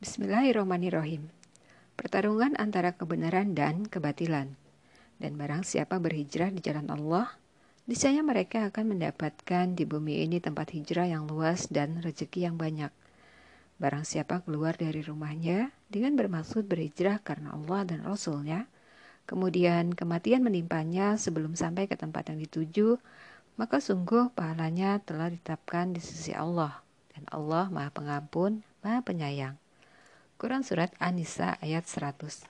Bismillahirrahmanirrahim. Pertarungan antara kebenaran dan kebatilan. Dan barang siapa berhijrah di jalan Allah, niscaya mereka akan mendapatkan di bumi ini tempat hijrah yang luas dan rezeki yang banyak. Barang siapa keluar dari rumahnya dengan bermaksud berhijrah karena Allah dan Rasulnya, kemudian kematian menimpanya sebelum sampai ke tempat yang dituju, maka sungguh pahalanya telah ditetapkan di sisi Allah, dan Allah Maha Pengampun, Maha Penyayang. Quran Surat An-Nisa ayat 100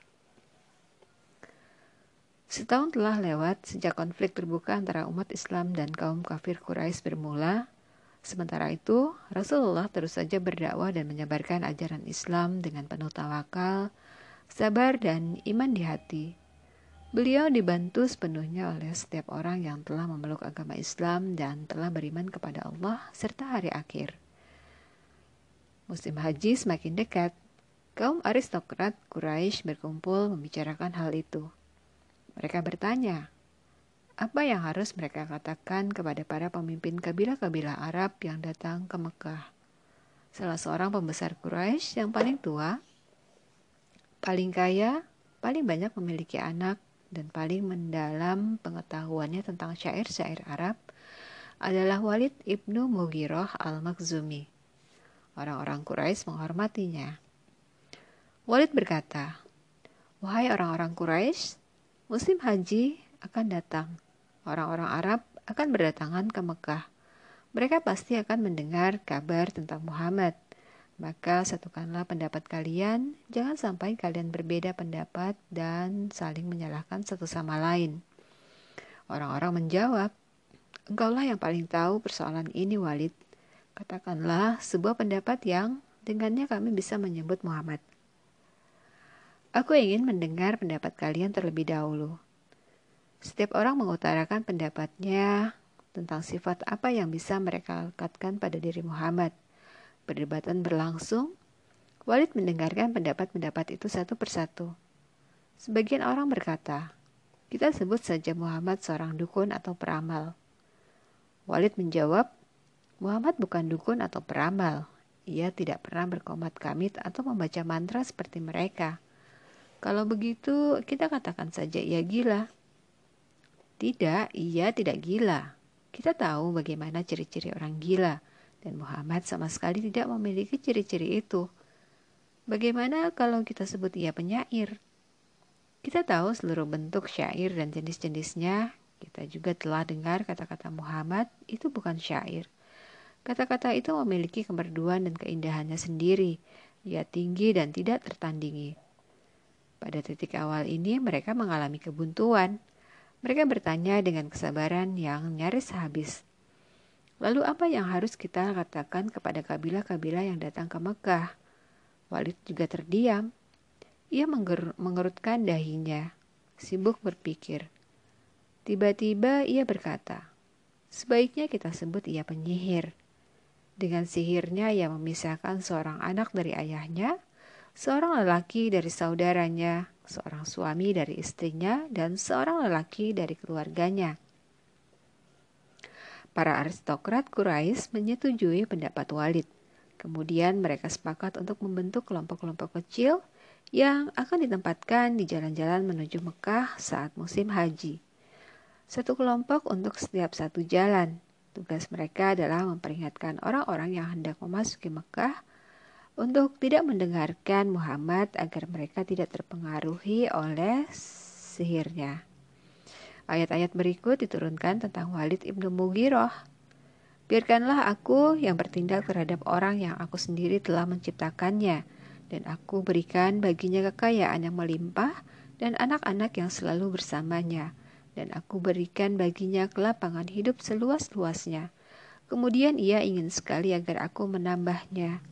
Setahun telah lewat sejak konflik terbuka antara umat Islam dan kaum kafir Quraisy bermula. Sementara itu, Rasulullah terus saja berdakwah dan menyebarkan ajaran Islam dengan penuh tawakal, sabar, dan iman di hati. Beliau dibantu sepenuhnya oleh setiap orang yang telah memeluk agama Islam dan telah beriman kepada Allah serta hari akhir. Musim haji semakin dekat. Kaum aristokrat Quraisy berkumpul membicarakan hal itu. Mereka bertanya, apa yang harus mereka katakan kepada para pemimpin kabilah-kabilah Arab yang datang ke Mekah? Salah seorang pembesar Quraisy yang paling tua, paling kaya, paling banyak memiliki anak, dan paling mendalam pengetahuannya tentang syair-syair Arab adalah Walid ibnu Mughirah al-Makhzumi. Orang-orang Quraisy menghormatinya. Walid berkata, Wahai orang-orang Quraisy, Musim haji akan datang. Orang-orang Arab akan berdatangan ke Mekah. Mereka pasti akan mendengar kabar tentang Muhammad. Maka satukanlah pendapat kalian, jangan sampai kalian berbeda pendapat dan saling menyalahkan satu sama lain. Orang-orang menjawab, Engkaulah yang paling tahu persoalan ini, Walid. Katakanlah sebuah pendapat yang dengannya kami bisa menyebut Muhammad. Aku ingin mendengar pendapat kalian terlebih dahulu. Setiap orang mengutarakan pendapatnya tentang sifat apa yang bisa mereka lekatkan pada diri Muhammad. Perdebatan berlangsung. Walid mendengarkan pendapat-pendapat itu satu persatu. Sebagian orang berkata, kita sebut saja Muhammad seorang dukun atau peramal. Walid menjawab, Muhammad bukan dukun atau peramal. Ia tidak pernah berkomat kamit atau membaca mantra seperti mereka. Kalau begitu, kita katakan saja ia gila. Tidak, ia tidak gila. Kita tahu bagaimana ciri-ciri orang gila, dan Muhammad sama sekali tidak memiliki ciri-ciri itu. Bagaimana kalau kita sebut ia penyair? Kita tahu seluruh bentuk syair dan jenis-jenisnya. Kita juga telah dengar kata-kata Muhammad itu bukan syair. Kata-kata itu memiliki kemerduan dan keindahannya sendiri. Ia tinggi dan tidak tertandingi. Pada titik awal ini mereka mengalami kebuntuan. Mereka bertanya dengan kesabaran yang nyaris habis. Lalu apa yang harus kita katakan kepada kabilah-kabilah yang datang ke Mekah? Walid juga terdiam. Ia mengerutkan dahinya, sibuk berpikir. Tiba-tiba ia berkata, sebaiknya kita sebut ia penyihir. Dengan sihirnya ia memisahkan seorang anak dari ayahnya, seorang lelaki dari saudaranya, seorang suami dari istrinya, dan seorang lelaki dari keluarganya. Para aristokrat Quraisy menyetujui pendapat Walid. Kemudian mereka sepakat untuk membentuk kelompok-kelompok kecil yang akan ditempatkan di jalan-jalan menuju Mekah saat musim haji. Satu kelompok untuk setiap satu jalan. Tugas mereka adalah memperingatkan orang-orang yang hendak memasuki Mekah untuk tidak mendengarkan Muhammad agar mereka tidak terpengaruhi oleh sihirnya. Ayat-ayat berikut diturunkan tentang Walid ibnu Mughirah. Biarkanlah aku yang bertindak terhadap orang yang aku sendiri telah menciptakannya, dan aku berikan baginya kekayaan yang melimpah dan anak-anak yang selalu bersamanya, dan aku berikan baginya kelapangan hidup seluas-luasnya. Kemudian ia ingin sekali agar aku menambahnya,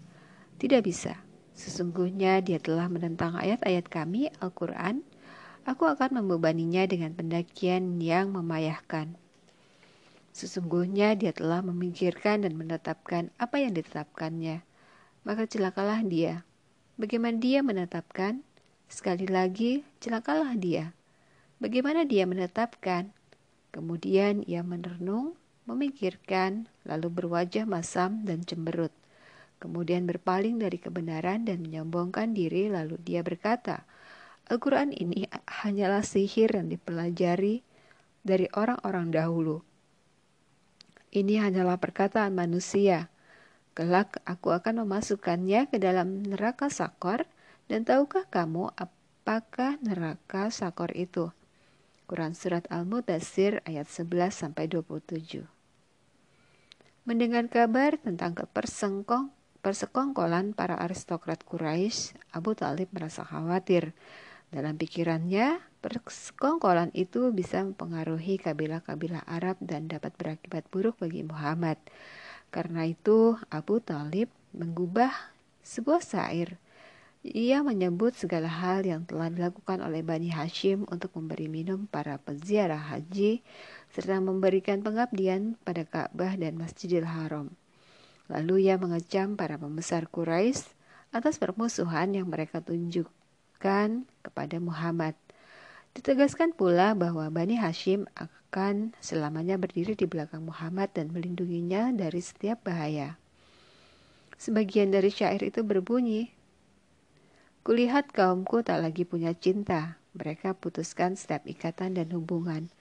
tidak bisa. Sesungguhnya dia telah menentang ayat-ayat kami, Al-Quran. Aku akan membebaninya dengan pendakian yang memayahkan. Sesungguhnya dia telah memikirkan dan menetapkan apa yang ditetapkannya. Maka celakalah dia. Bagaimana dia menetapkan? Sekali lagi, celakalah dia. Bagaimana dia menetapkan? Kemudian ia merenung, memikirkan, lalu berwajah masam dan cemberut. Kemudian berpaling dari kebenaran dan menyombongkan diri lalu dia berkata, Al-Quran ini hanyalah sihir yang dipelajari dari orang-orang dahulu. Ini hanyalah perkataan manusia. Kelak aku akan memasukkannya ke dalam neraka sakor dan tahukah kamu apakah neraka sakor itu? Quran Surat Al-Mudassir ayat 11 sampai 27. Mendengar kabar tentang kepersengkong persekongkolan para aristokrat Quraisy, Abu Talib merasa khawatir. Dalam pikirannya, persekongkolan itu bisa mempengaruhi kabilah-kabilah Arab dan dapat berakibat buruk bagi Muhammad. Karena itu, Abu Talib mengubah sebuah syair ia menyebut segala hal yang telah dilakukan oleh Bani Hashim untuk memberi minum para peziarah haji serta memberikan pengabdian pada Ka'bah dan Masjidil Haram. Lalu ia mengecam para pembesar Quraisy atas permusuhan yang mereka tunjukkan kepada Muhammad. Ditegaskan pula bahwa Bani Hashim akan selamanya berdiri di belakang Muhammad dan melindunginya dari setiap bahaya. Sebagian dari syair itu berbunyi, Kulihat kaumku tak lagi punya cinta. Mereka putuskan setiap ikatan dan hubungan.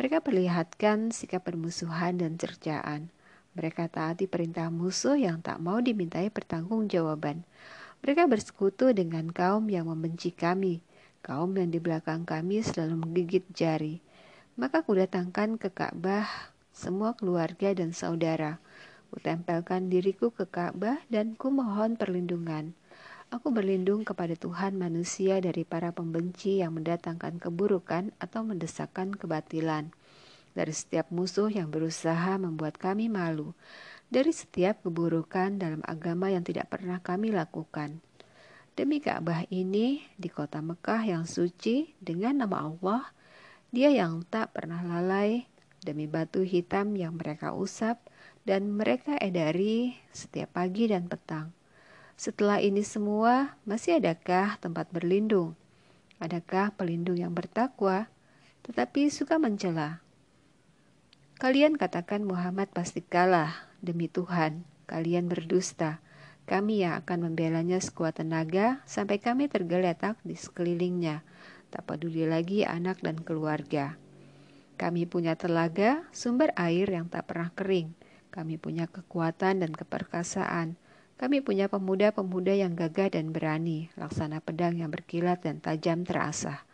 Mereka perlihatkan sikap permusuhan dan cercaan. Mereka taati perintah musuh yang tak mau dimintai pertanggungjawaban. Mereka bersekutu dengan kaum yang membenci kami, kaum yang di belakang kami selalu menggigit jari. Maka kudatangkan ke Ka'bah semua keluarga dan saudara. Kutempelkan diriku ke Ka'bah dan kumohon perlindungan. Aku berlindung kepada Tuhan manusia dari para pembenci yang mendatangkan keburukan atau mendesakkan kebatilan, dari setiap musuh yang berusaha membuat kami malu, dari setiap keburukan dalam agama yang tidak pernah kami lakukan. Demi Ka'bah ini di kota Mekah yang suci dengan nama Allah, Dia yang tak pernah lalai demi batu hitam yang mereka usap dan mereka edari setiap pagi dan petang. Setelah ini semua, masih adakah tempat berlindung? Adakah pelindung yang bertakwa, tetapi suka mencela? Kalian katakan Muhammad pasti kalah, demi Tuhan, kalian berdusta. Kami yang akan membelanya sekuat tenaga sampai kami tergeletak di sekelilingnya, tak peduli lagi anak dan keluarga. Kami punya telaga, sumber air yang tak pernah kering. Kami punya kekuatan dan keperkasaan kami punya pemuda-pemuda yang gagah dan berani, laksana pedang yang berkilat dan tajam terasa.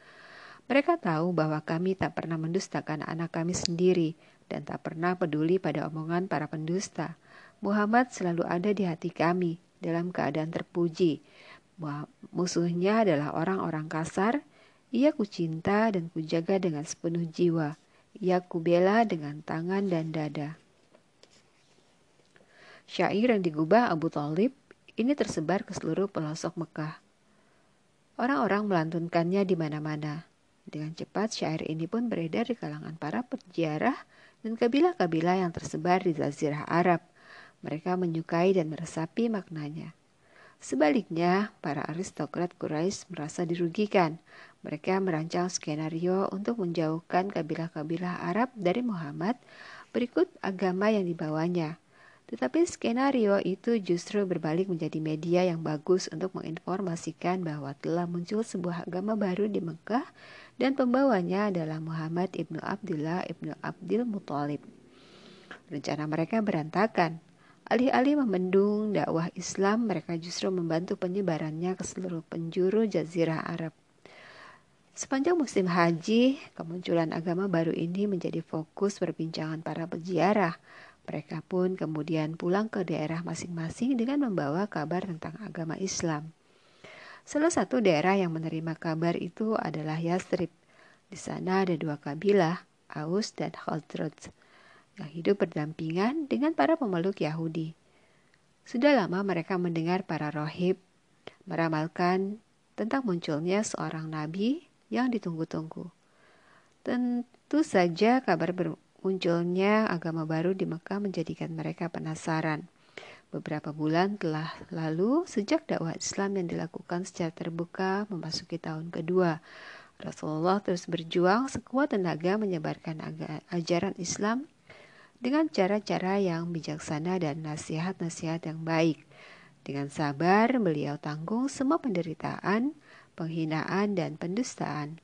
Mereka tahu bahwa kami tak pernah mendustakan anak kami sendiri dan tak pernah peduli pada omongan para pendusta. Muhammad selalu ada di hati kami dalam keadaan terpuji. Musuhnya adalah orang-orang kasar. Ia kucinta dan kujaga dengan sepenuh jiwa. Ia kubela dengan tangan dan dada. Syair yang digubah Abu Talib ini tersebar ke seluruh pelosok Mekah. Orang-orang melantunkannya di mana-mana. Dengan cepat syair ini pun beredar di kalangan para peziarah dan kabilah-kabilah yang tersebar di Jazirah Arab. Mereka menyukai dan meresapi maknanya. Sebaliknya, para aristokrat Quraisy merasa dirugikan. Mereka merancang skenario untuk menjauhkan kabilah-kabilah Arab dari Muhammad berikut agama yang dibawanya. Tetapi skenario itu justru berbalik menjadi media yang bagus untuk menginformasikan bahwa telah muncul sebuah agama baru di Mekah dan pembawanya adalah Muhammad ibnu Abdullah ibnu Abdul Muthalib. Rencana mereka berantakan. Alih-alih membendung dakwah Islam, mereka justru membantu penyebarannya ke seluruh penjuru Jazirah Arab. Sepanjang musim haji, kemunculan agama baru ini menjadi fokus perbincangan para peziarah. Mereka pun kemudian pulang ke daerah masing-masing dengan membawa kabar tentang agama Islam. Salah satu daerah yang menerima kabar itu adalah Yastrib. Di sana ada dua kabilah, Aus dan Khazraj, yang hidup berdampingan dengan para pemeluk Yahudi. Sudah lama mereka mendengar para rohib meramalkan tentang munculnya seorang nabi yang ditunggu-tunggu. Tentu saja kabar Munculnya agama baru di Mekah menjadikan mereka penasaran. Beberapa bulan telah lalu sejak dakwah Islam yang dilakukan secara terbuka memasuki tahun kedua. Rasulullah terus berjuang sekuat tenaga menyebarkan ajaran Islam dengan cara-cara yang bijaksana dan nasihat-nasihat yang baik. Dengan sabar, beliau tanggung semua penderitaan, penghinaan, dan pendustaan.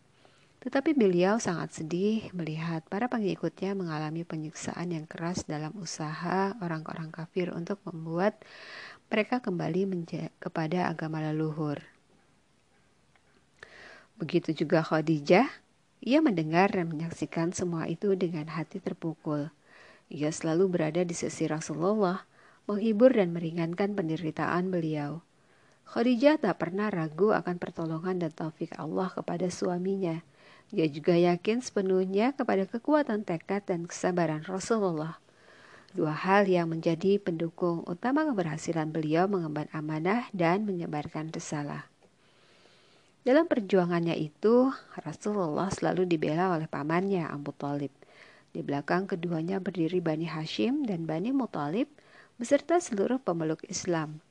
Tetapi beliau sangat sedih melihat para pengikutnya mengalami penyiksaan yang keras dalam usaha orang-orang kafir untuk membuat mereka kembali kepada agama leluhur. Begitu juga Khadijah, ia mendengar dan menyaksikan semua itu dengan hati terpukul. Ia selalu berada di sisi Rasulullah, menghibur dan meringankan penderitaan beliau. Khadijah tak pernah ragu akan pertolongan dan taufik Allah kepada suaminya. Dia juga yakin sepenuhnya kepada kekuatan tekad dan kesabaran Rasulullah. Dua hal yang menjadi pendukung utama keberhasilan beliau mengemban amanah dan menyebarkan risalah. Dalam perjuangannya itu, Rasulullah selalu dibela oleh pamannya Abu Talib. Di belakang keduanya berdiri Bani Hashim dan Bani Muthalib beserta seluruh pemeluk Islam.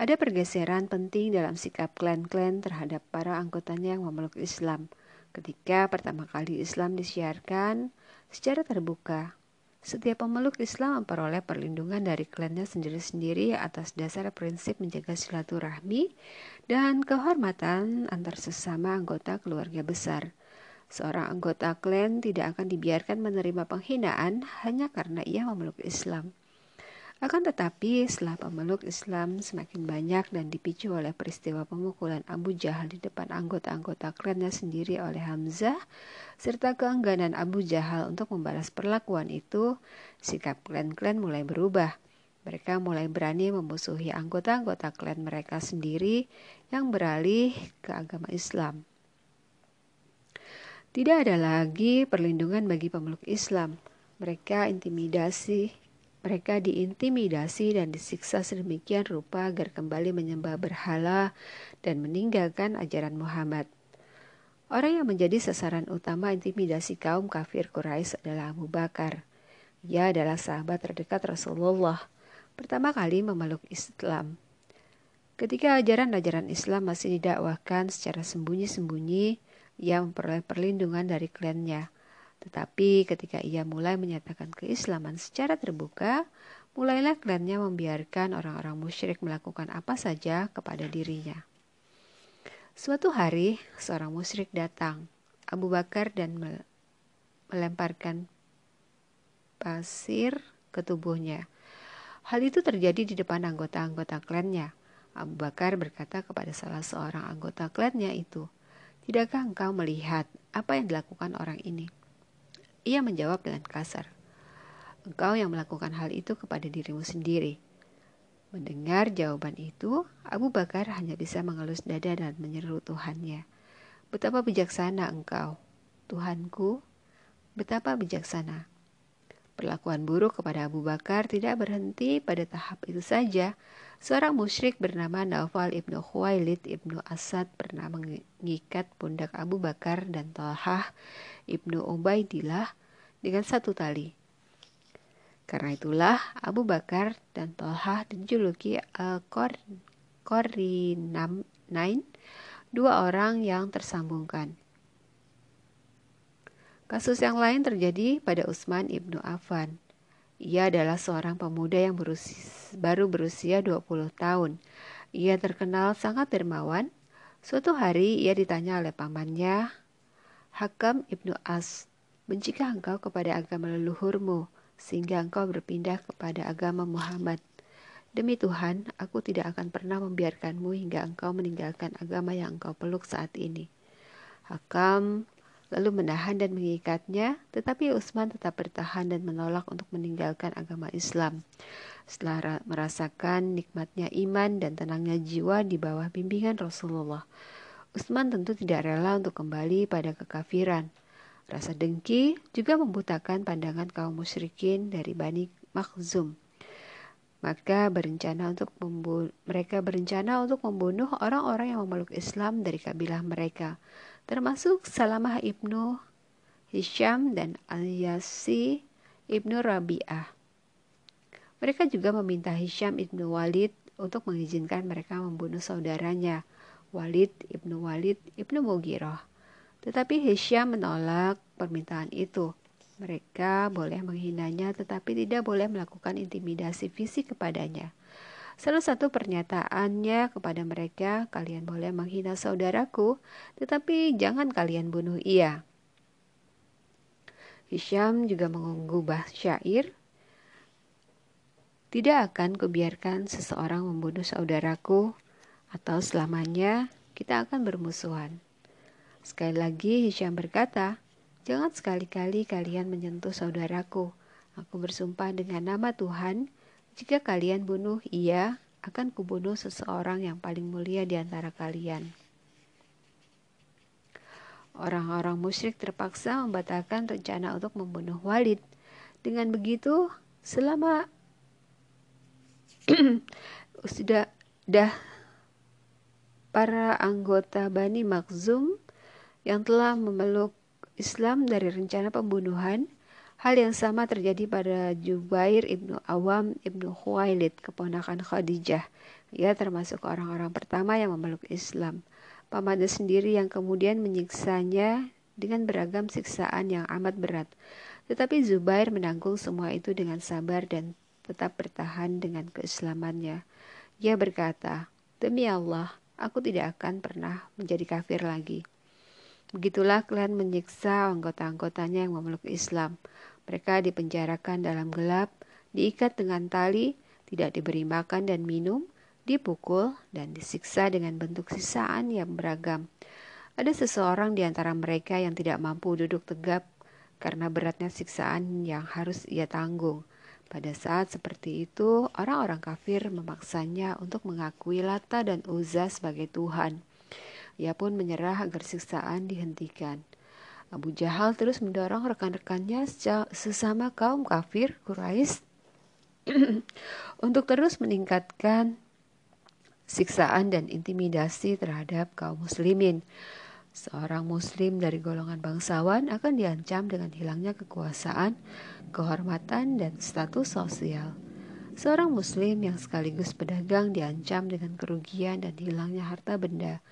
Ada pergeseran penting dalam sikap klan-klan terhadap para anggotanya yang memeluk Islam ketika pertama kali Islam disiarkan secara terbuka setiap pemeluk Islam memperoleh perlindungan dari klannya sendiri-sendiri atas dasar prinsip menjaga silaturahmi dan kehormatan antar sesama anggota keluarga besar. Seorang anggota klan tidak akan dibiarkan menerima penghinaan hanya karena ia memeluk Islam. Akan tetapi, setelah pemeluk Islam semakin banyak dan dipicu oleh peristiwa pemukulan Abu Jahal di depan anggota-anggota klannya sendiri oleh Hamzah, serta keengganan Abu Jahal untuk membalas perlakuan itu, sikap klan-klan mulai berubah. Mereka mulai berani memusuhi anggota-anggota klan mereka sendiri yang beralih ke agama Islam. Tidak ada lagi perlindungan bagi pemeluk Islam. Mereka intimidasi mereka diintimidasi dan disiksa sedemikian rupa agar kembali menyembah berhala dan meninggalkan ajaran Muhammad. Orang yang menjadi sasaran utama intimidasi kaum kafir Quraisy adalah Abu Bakar. Ia adalah sahabat terdekat Rasulullah, pertama kali memeluk Islam. Ketika ajaran-ajaran Islam masih didakwahkan secara sembunyi-sembunyi, ia memperoleh perlindungan dari klannya – tetapi ketika ia mulai menyatakan keislaman secara terbuka, mulailah klannya membiarkan orang-orang musyrik melakukan apa saja kepada dirinya. Suatu hari, seorang musyrik datang, Abu Bakar dan melemparkan pasir ke tubuhnya. Hal itu terjadi di depan anggota-anggota klannya. Abu Bakar berkata kepada salah seorang anggota klannya itu, Tidakkah engkau melihat apa yang dilakukan orang ini? Ia menjawab dengan kasar, Engkau yang melakukan hal itu kepada dirimu sendiri. Mendengar jawaban itu, Abu Bakar hanya bisa mengelus dada dan menyeru Tuhannya. Betapa bijaksana engkau, Tuhanku, betapa bijaksana. Perlakuan buruk kepada Abu Bakar tidak berhenti pada tahap itu saja. Seorang musyrik bernama Naufal ibnu Khuwailid ibnu Asad pernah mengikat pundak Abu Bakar dan Talhah ibnu Ubaidillah dengan satu tali. Karena itulah Abu Bakar dan Tolhah dijuluki Al-Qarinain, dua orang yang tersambungkan. Kasus yang lain terjadi pada Utsman ibnu Affan. Ia adalah seorang pemuda yang berusia, baru berusia 20 tahun. Ia terkenal sangat dermawan. Suatu hari ia ditanya oleh pamannya, Hakam ibnu As, Bencikah engkau kepada agama leluhurmu, sehingga engkau berpindah kepada agama Muhammad? Demi Tuhan, aku tidak akan pernah membiarkanmu hingga engkau meninggalkan agama yang engkau peluk saat ini. Hakam lalu menahan dan mengikatnya, tetapi Utsman tetap bertahan dan menolak untuk meninggalkan agama Islam. Setelah merasakan nikmatnya iman dan tenangnya jiwa di bawah bimbingan Rasulullah, Utsman tentu tidak rela untuk kembali pada kekafiran. Rasa dengki juga membutakan pandangan kaum musyrikin dari Bani Makhzum. Maka berencana untuk mereka berencana untuk membunuh orang-orang yang memeluk Islam dari kabilah mereka, termasuk Salamah ibnu Hisham dan Al-Yasi ibnu Rabi'ah. Mereka juga meminta Hisham ibnu Walid untuk mengizinkan mereka membunuh saudaranya, Walid ibnu Walid ibnu Mughirah. Tetapi Hisham menolak permintaan itu. Mereka boleh menghinanya tetapi tidak boleh melakukan intimidasi fisik kepadanya. Salah satu pernyataannya kepada mereka, kalian boleh menghina saudaraku, tetapi jangan kalian bunuh ia. Hisham juga mengubah syair, tidak akan kubiarkan seseorang membunuh saudaraku, atau selamanya kita akan bermusuhan. Sekali lagi Hisham berkata, Jangan sekali-kali kalian menyentuh saudaraku. Aku bersumpah dengan nama Tuhan, jika kalian bunuh ia, akan kubunuh seseorang yang paling mulia di antara kalian. Orang-orang musyrik terpaksa membatalkan rencana untuk membunuh Walid. Dengan begitu, selama sudah dah para anggota Bani Makzum yang telah memeluk Islam dari rencana pembunuhan. Hal yang sama terjadi pada Jubair ibnu Awam ibnu Khuwailid, keponakan Khadijah. Ia termasuk orang-orang pertama yang memeluk Islam. Pamannya sendiri yang kemudian menyiksanya dengan beragam siksaan yang amat berat. Tetapi Zubair menanggung semua itu dengan sabar dan tetap bertahan dengan keislamannya. Ia berkata, Demi Allah, aku tidak akan pernah menjadi kafir lagi. Begitulah klan menyiksa anggota-anggotanya yang memeluk Islam. Mereka dipenjarakan dalam gelap, diikat dengan tali, tidak diberi makan dan minum, dipukul, dan disiksa dengan bentuk sisaan yang beragam. Ada seseorang di antara mereka yang tidak mampu duduk tegap karena beratnya siksaan yang harus ia tanggung. Pada saat seperti itu, orang-orang kafir memaksanya untuk mengakui Lata dan Uzza sebagai Tuhan. Ia pun menyerah agar siksaan dihentikan. Abu Jahal terus mendorong rekan-rekannya sesama kaum kafir Quraisy untuk terus meningkatkan siksaan dan intimidasi terhadap kaum muslimin. Seorang muslim dari golongan bangsawan akan diancam dengan hilangnya kekuasaan, kehormatan, dan status sosial. Seorang muslim yang sekaligus pedagang diancam dengan kerugian dan hilangnya harta benda.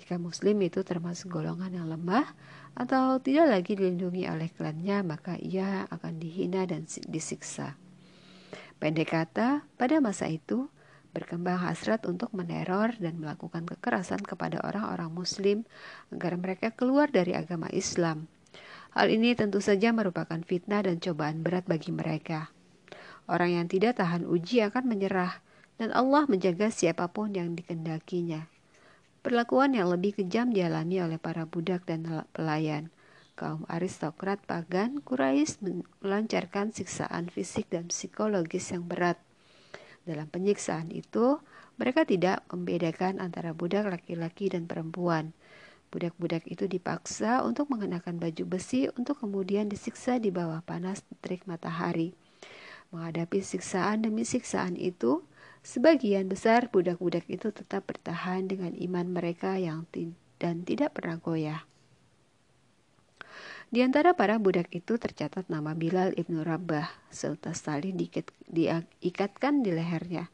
Jika muslim itu termasuk golongan yang lemah atau tidak lagi dilindungi oleh klannya, maka ia akan dihina dan disiksa. Pendek kata, pada masa itu, berkembang hasrat untuk meneror dan melakukan kekerasan kepada orang-orang muslim agar mereka keluar dari agama Islam. Hal ini tentu saja merupakan fitnah dan cobaan berat bagi mereka. Orang yang tidak tahan uji akan menyerah, dan Allah menjaga siapa pun yang dikendakinya. Perlakuan yang lebih kejam dialami oleh para budak dan pelayan. Kaum aristokrat pagan Quraisy melancarkan siksaan fisik dan psikologis yang berat. Dalam penyiksaan itu, mereka tidak membedakan antara budak laki-laki dan perempuan. Budak-budak itu dipaksa untuk mengenakan baju besi untuk kemudian disiksa di bawah panas terik matahari. Menghadapi siksaan demi siksaan itu, Sebagian besar budak-budak itu tetap bertahan dengan iman mereka yang dan tidak pernah goyah. Di antara para budak itu tercatat nama Bilal ibnu Rabah, seutas tali diikatkan di lehernya.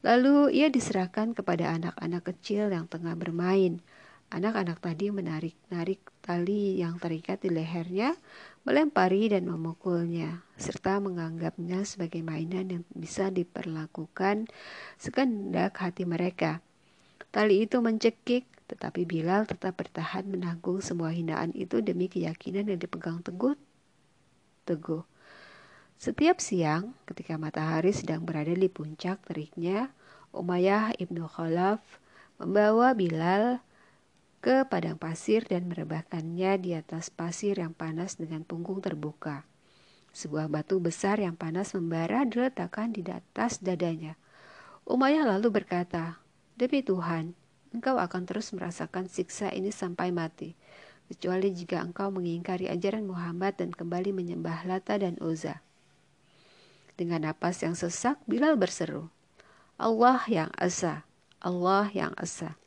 Lalu ia diserahkan kepada anak-anak kecil yang tengah bermain. Anak-anak tadi menarik-narik tali yang terikat di lehernya, melempari dan memukulnya, serta menganggapnya sebagai mainan yang bisa diperlakukan sekendak hati mereka. Tali itu mencekik, tetapi Bilal tetap bertahan menanggung semua hinaan itu demi keyakinan yang dipegang teguh. Teguh. Setiap siang, ketika matahari sedang berada di puncak teriknya, Umayyah ibnu Khalaf membawa Bilal ke padang pasir dan merebahkannya di atas pasir yang panas dengan punggung terbuka. Sebuah batu besar yang panas membara diletakkan di atas dadanya. Umayyah lalu berkata, Demi Tuhan, engkau akan terus merasakan siksa ini sampai mati, kecuali jika engkau mengingkari ajaran Muhammad dan kembali menyembah Lata dan Uza. Dengan napas yang sesak, Bilal berseru, Allah yang Esa, Allah yang Esa.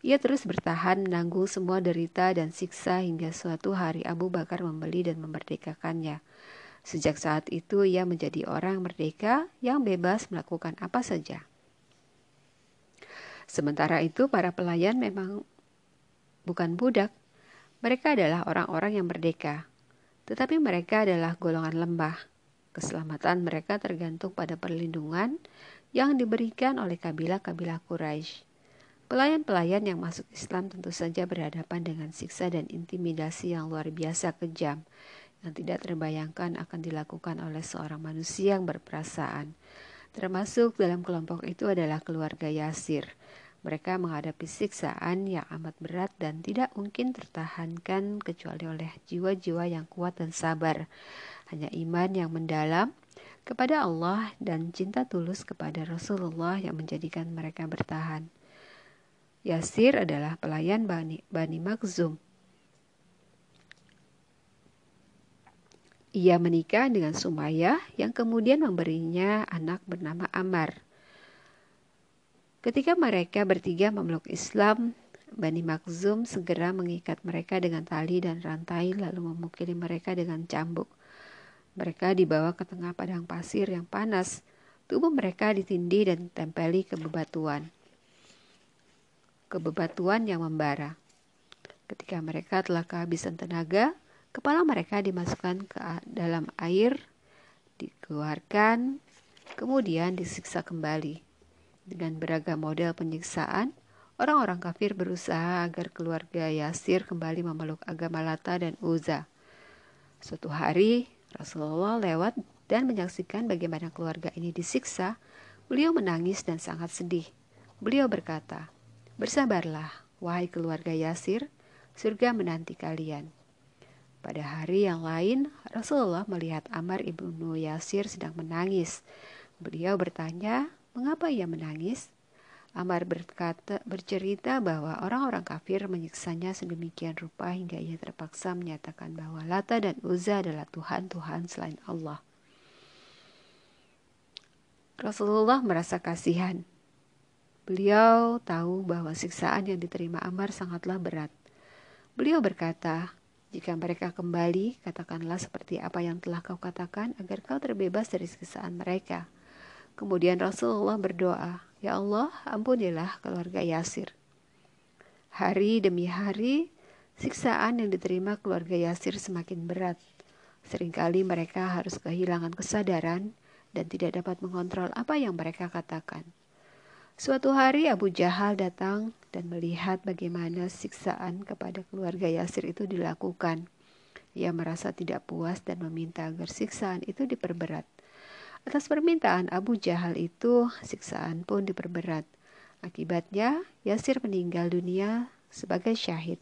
Ia terus bertahan menanggung semua derita dan siksa hingga suatu hari Abu Bakar membeli dan memerdekakannya. Sejak saat itu ia menjadi orang merdeka yang bebas melakukan apa saja. Sementara itu para pelayan memang bukan budak. Mereka adalah orang-orang yang merdeka. Tetapi mereka adalah golongan lembah. Keselamatan mereka tergantung pada perlindungan yang diberikan oleh kabilah-kabilah Quraisy. Pelayan-pelayan yang masuk Islam tentu saja berhadapan dengan siksa dan intimidasi yang luar biasa kejam yang tidak terbayangkan akan dilakukan oleh seorang manusia yang berperasaan. Termasuk dalam kelompok itu adalah keluarga Yasir. Mereka menghadapi siksaan yang amat berat dan tidak mungkin tertahankan kecuali oleh jiwa-jiwa yang kuat dan sabar. Hanya iman yang mendalam kepada Allah dan cinta tulus kepada Rasulullah yang menjadikan mereka bertahan. Yasir adalah pelayan Bani, Bani Makhzum. Ia menikah dengan Sumayyah yang kemudian memberinya anak bernama Ammar. Ketika mereka bertiga memeluk Islam, Bani Makhzum segera mengikat mereka dengan tali dan rantai lalu memukuli mereka dengan cambuk. Mereka dibawa ke tengah padang pasir yang panas. Tubuh mereka ditindih dan tempeli ke bebatuan ke bebatuan yang membara. Ketika mereka telah kehabisan tenaga, kepala mereka dimasukkan ke dalam air, dikeluarkan, kemudian disiksa kembali. Dengan beragam model penyiksaan, orang-orang kafir berusaha agar keluarga Yasir kembali memeluk agama Lata dan Uza. Suatu hari, Rasulullah lewat dan menyaksikan bagaimana keluarga ini disiksa. Beliau menangis dan sangat sedih. Beliau berkata, Bersabarlah, wahai keluarga Yasir, surga menanti kalian. Pada hari yang lain, Rasulullah melihat Amar ibnu Yasir sedang menangis. Beliau bertanya, mengapa ia menangis? Amar berkata, bercerita bahwa orang-orang kafir menyiksanya sedemikian rupa hingga ia terpaksa menyatakan bahwa Lata dan Uzza adalah Tuhan-Tuhan selain Allah. Rasulullah merasa kasihan Beliau tahu bahwa siksaan yang diterima Amar sangatlah berat. Beliau berkata, jika mereka kembali, katakanlah seperti apa yang telah kau katakan agar kau terbebas dari siksaan mereka. Kemudian Rasulullah berdoa, Ya Allah, ampunilah keluarga Yasir. Hari demi hari, siksaan yang diterima keluarga Yasir semakin berat. Seringkali mereka harus kehilangan kesadaran dan tidak dapat mengontrol apa yang mereka katakan. Suatu hari Abu Jahal datang dan melihat bagaimana siksaan kepada keluarga Yasir itu dilakukan. Ia merasa tidak puas dan meminta agar siksaan itu diperberat. Atas permintaan Abu Jahal itu, siksaan pun diperberat. Akibatnya, Yasir meninggal dunia sebagai syahid.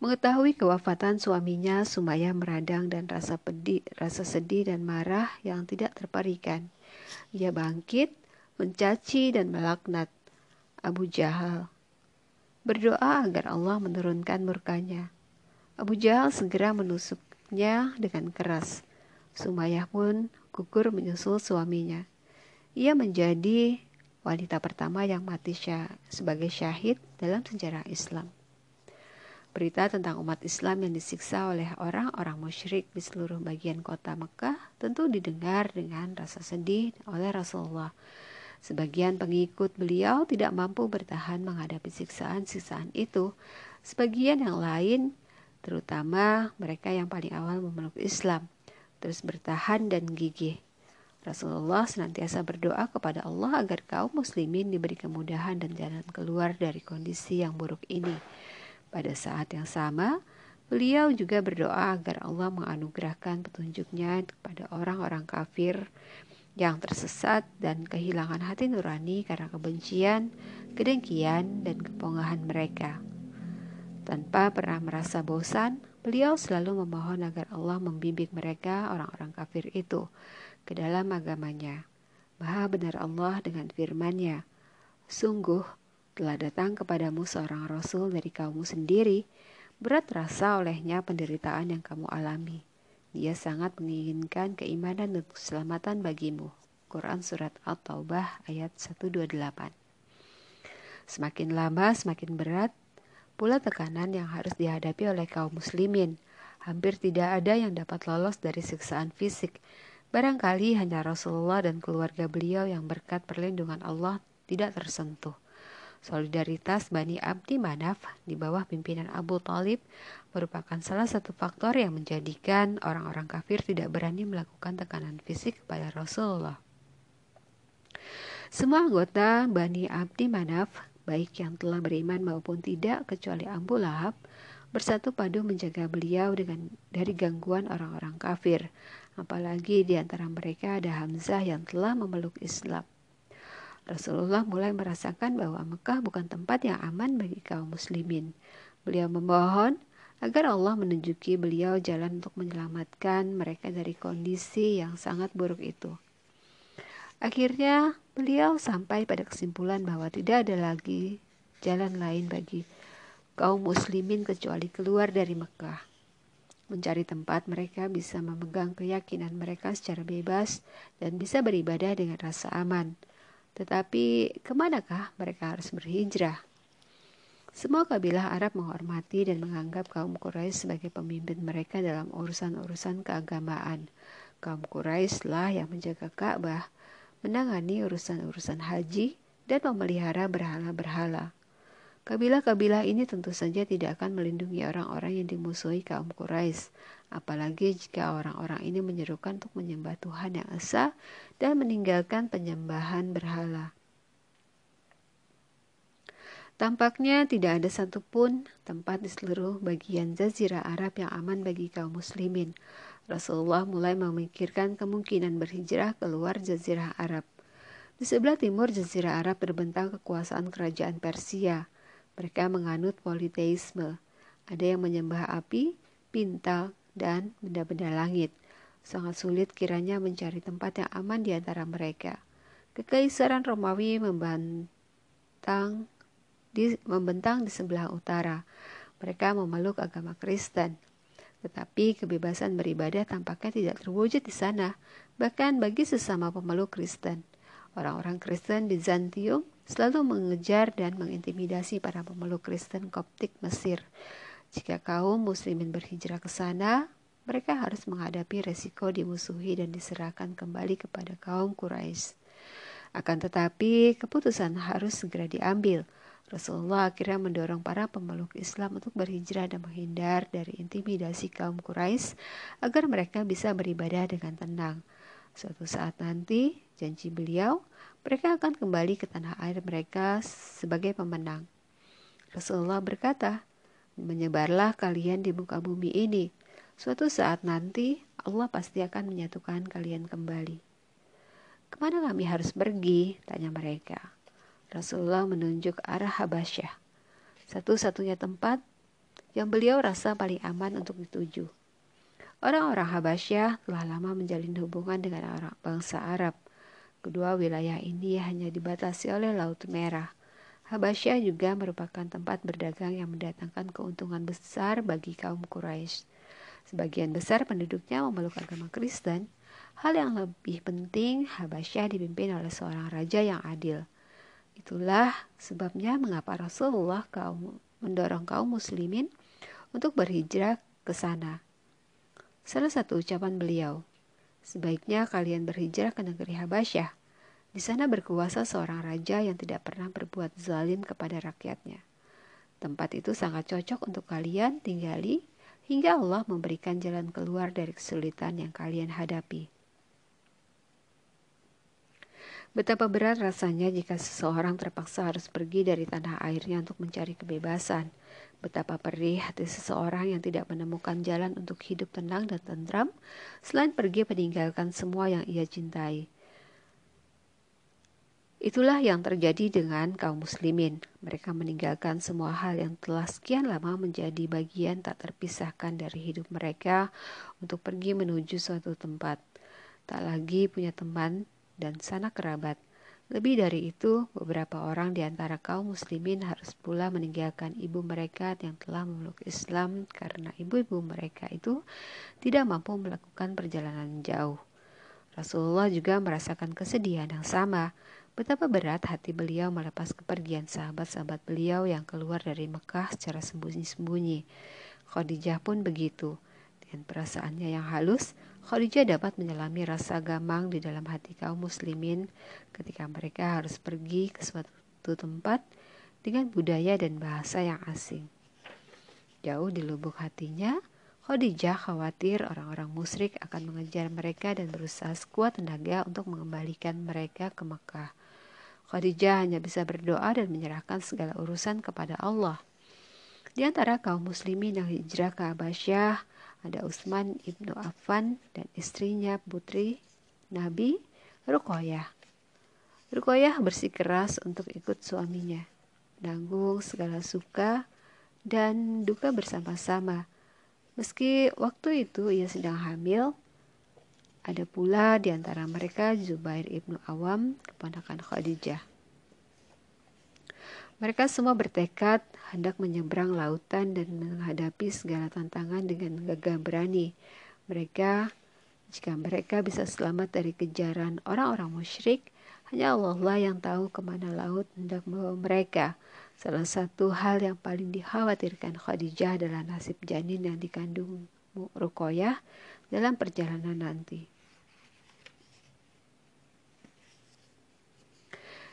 Mengetahui kewafatan suaminya, Sumaya meradang dan rasa pedih, rasa sedih dan marah yang tidak terparikan. Ia bangkit mencaci dan melaknat Abu Jahal. Berdoa agar Allah menurunkan murkanya. Abu Jahal segera menusuknya dengan keras. Sumayyah pun gugur menyusul suaminya. Ia menjadi wanita pertama yang mati syah, sebagai syahid dalam sejarah Islam. Berita tentang umat Islam yang disiksa oleh orang-orang musyrik di seluruh bagian kota Mekah tentu didengar dengan rasa sedih oleh Rasulullah Sebagian pengikut beliau tidak mampu bertahan menghadapi siksaan-siksaan itu. Sebagian yang lain, terutama mereka yang paling awal memeluk Islam, terus bertahan dan gigih. Rasulullah senantiasa berdoa kepada Allah agar kaum muslimin diberi kemudahan dan jalan keluar dari kondisi yang buruk ini. Pada saat yang sama, beliau juga berdoa agar Allah menganugerahkan petunjuknya kepada orang-orang kafir yang tersesat dan kehilangan hati nurani karena kebencian, kedengkian, dan kepongahan mereka. Tanpa pernah merasa bosan, beliau selalu memohon agar Allah membimbing mereka orang-orang kafir itu ke dalam agamanya. Maha benar Allah dengan firman-Nya. Sungguh telah datang kepadamu seorang rasul dari kaummu sendiri, berat rasa olehnya penderitaan yang kamu alami. Dia sangat menginginkan keimanan dan keselamatan bagimu. Quran Surat At-Taubah ayat 128 Semakin lama semakin berat pula tekanan yang harus dihadapi oleh kaum muslimin. Hampir tidak ada yang dapat lolos dari siksaan fisik. Barangkali hanya Rasulullah dan keluarga beliau yang berkat perlindungan Allah tidak tersentuh. Solidaritas Bani Abdi Manaf di bawah pimpinan Abu Talib merupakan salah satu faktor yang menjadikan orang-orang kafir tidak berani melakukan tekanan fisik kepada Rasulullah. Semua anggota Bani Abdi Manaf, baik yang telah beriman maupun tidak kecuali Abu Lahab, bersatu padu menjaga beliau dengan dari gangguan orang-orang kafir. Apalagi di antara mereka ada Hamzah yang telah memeluk Islam. Rasulullah mulai merasakan bahwa Mekah bukan tempat yang aman bagi kaum muslimin. Beliau memohon agar Allah menunjuki beliau jalan untuk menyelamatkan mereka dari kondisi yang sangat buruk itu. Akhirnya, beliau sampai pada kesimpulan bahwa tidak ada lagi jalan lain bagi kaum muslimin kecuali keluar dari Mekah. Mencari tempat mereka bisa memegang keyakinan mereka secara bebas dan bisa beribadah dengan rasa aman. Tetapi ke manakah mereka harus berhijrah? Semua kabilah Arab menghormati dan menganggap kaum Quraisy sebagai pemimpin mereka dalam urusan-urusan keagamaan. Kaum Quraisy lah yang menjaga Ka'bah, menangani urusan-urusan haji, dan memelihara berhala-berhala. Kabilah-kabilah ini tentu saja tidak akan melindungi orang-orang yang dimusuhi kaum Quraisy, apalagi jika orang-orang ini menyerukan untuk menyembah Tuhan yang esa dan meninggalkan penyembahan berhala. Tampaknya tidak ada satupun tempat di seluruh bagian Jazirah Arab yang aman bagi kaum muslimin. Rasulullah mulai memikirkan kemungkinan berhijrah keluar Jazirah Arab. Di sebelah timur Jazirah Arab terbentang kekuasaan kerajaan Persia. Mereka menganut politeisme. Ada yang menyembah api, bintang, dan benda-benda langit. Sangat sulit kiranya mencari tempat yang aman di antara mereka. Kekaisaran Romawi membantang di, membentang di sebelah utara. Mereka memeluk agama Kristen. Tetapi kebebasan beribadah tampaknya tidak terwujud di sana, bahkan bagi sesama pemeluk Kristen. Orang-orang Kristen di Zantium selalu mengejar dan mengintimidasi para pemeluk Kristen Koptik Mesir. Jika kaum muslimin berhijrah ke sana, mereka harus menghadapi resiko dimusuhi dan diserahkan kembali kepada kaum Quraisy. Akan tetapi, keputusan harus segera diambil – Rasulullah akhirnya mendorong para pemeluk Islam untuk berhijrah dan menghindar dari intimidasi kaum Quraisy agar mereka bisa beribadah dengan tenang. Suatu saat nanti, janji beliau, mereka akan kembali ke tanah air mereka sebagai pemenang. Rasulullah berkata, "Menyebarlah kalian di muka bumi ini. Suatu saat nanti, Allah pasti akan menyatukan kalian kembali." Ke mana kami harus pergi? tanya mereka. Rasulullah menunjuk arah Habasyah, satu-satunya tempat yang beliau rasa paling aman untuk dituju. Orang-orang Habasyah telah lama menjalin hubungan dengan orang bangsa Arab. Kedua wilayah ini hanya dibatasi oleh Laut Merah. Habasyah juga merupakan tempat berdagang yang mendatangkan keuntungan besar bagi kaum Quraisy. Sebagian besar penduduknya memeluk agama Kristen. Hal yang lebih penting, Habasyah dipimpin oleh seorang raja yang adil. Itulah sebabnya mengapa Rasulullah kaum mendorong kaum muslimin untuk berhijrah ke sana. Salah satu ucapan beliau, sebaiknya kalian berhijrah ke negeri Habasyah. Di sana berkuasa seorang raja yang tidak pernah berbuat zalim kepada rakyatnya. Tempat itu sangat cocok untuk kalian tinggali hingga Allah memberikan jalan keluar dari kesulitan yang kalian hadapi. Betapa berat rasanya jika seseorang terpaksa harus pergi dari tanah airnya untuk mencari kebebasan. Betapa perih hati seseorang yang tidak menemukan jalan untuk hidup tenang dan tentram selain pergi meninggalkan semua yang ia cintai. Itulah yang terjadi dengan kaum muslimin. Mereka meninggalkan semua hal yang telah sekian lama menjadi bagian tak terpisahkan dari hidup mereka untuk pergi menuju suatu tempat. Tak lagi punya teman dan sanak kerabat. Lebih dari itu, beberapa orang di antara kaum muslimin harus pula meninggalkan ibu mereka yang telah memeluk Islam karena ibu-ibu mereka itu tidak mampu melakukan perjalanan jauh. Rasulullah juga merasakan kesedihan yang sama. Betapa berat hati beliau melepas kepergian sahabat-sahabat beliau yang keluar dari Mekah secara sembunyi-sembunyi. Khadijah pun begitu. Dengan perasaannya yang halus, Khadijah dapat menyelami rasa gamang di dalam hati kaum muslimin ketika mereka harus pergi ke suatu tempat dengan budaya dan bahasa yang asing. Jauh di lubuk hatinya, Khadijah khawatir orang-orang musyrik akan mengejar mereka dan berusaha sekuat tenaga untuk mengembalikan mereka ke Mekah. Khadijah hanya bisa berdoa dan menyerahkan segala urusan kepada Allah. Di antara kaum muslimin yang hijrah ke Abasyah, ada Utsman ibnu Affan dan istrinya putri Nabi Rukoyah. Rukoyah bersikeras untuk ikut suaminya, nanggung segala suka dan duka bersama-sama. Meski waktu itu ia sedang hamil, ada pula di antara mereka Zubair ibnu Awam, keponakan Khadijah. Mereka semua bertekad hendak menyeberang lautan dan menghadapi segala tantangan dengan gagah berani. Mereka, jika mereka bisa selamat dari kejaran orang-orang musyrik, hanya Allah lah yang tahu ke mana laut hendak membawa mereka. Salah satu hal yang paling dikhawatirkan Khadijah adalah nasib janin yang dikandung Rukoyah dalam perjalanan nanti.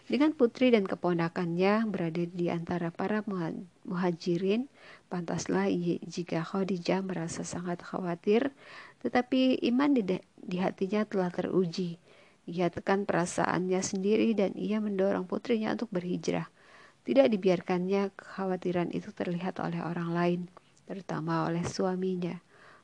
Dengan putri dan keponakannya berada di antara para muhajirin, pantaslah jika Khadijah merasa sangat khawatir, tetapi iman di, di hatinya telah teruji. Ia tekan perasaannya sendiri dan ia mendorong putrinya untuk berhijrah. Tidak dibiarkannya kekhawatiran itu terlihat oleh orang lain, terutama oleh suaminya,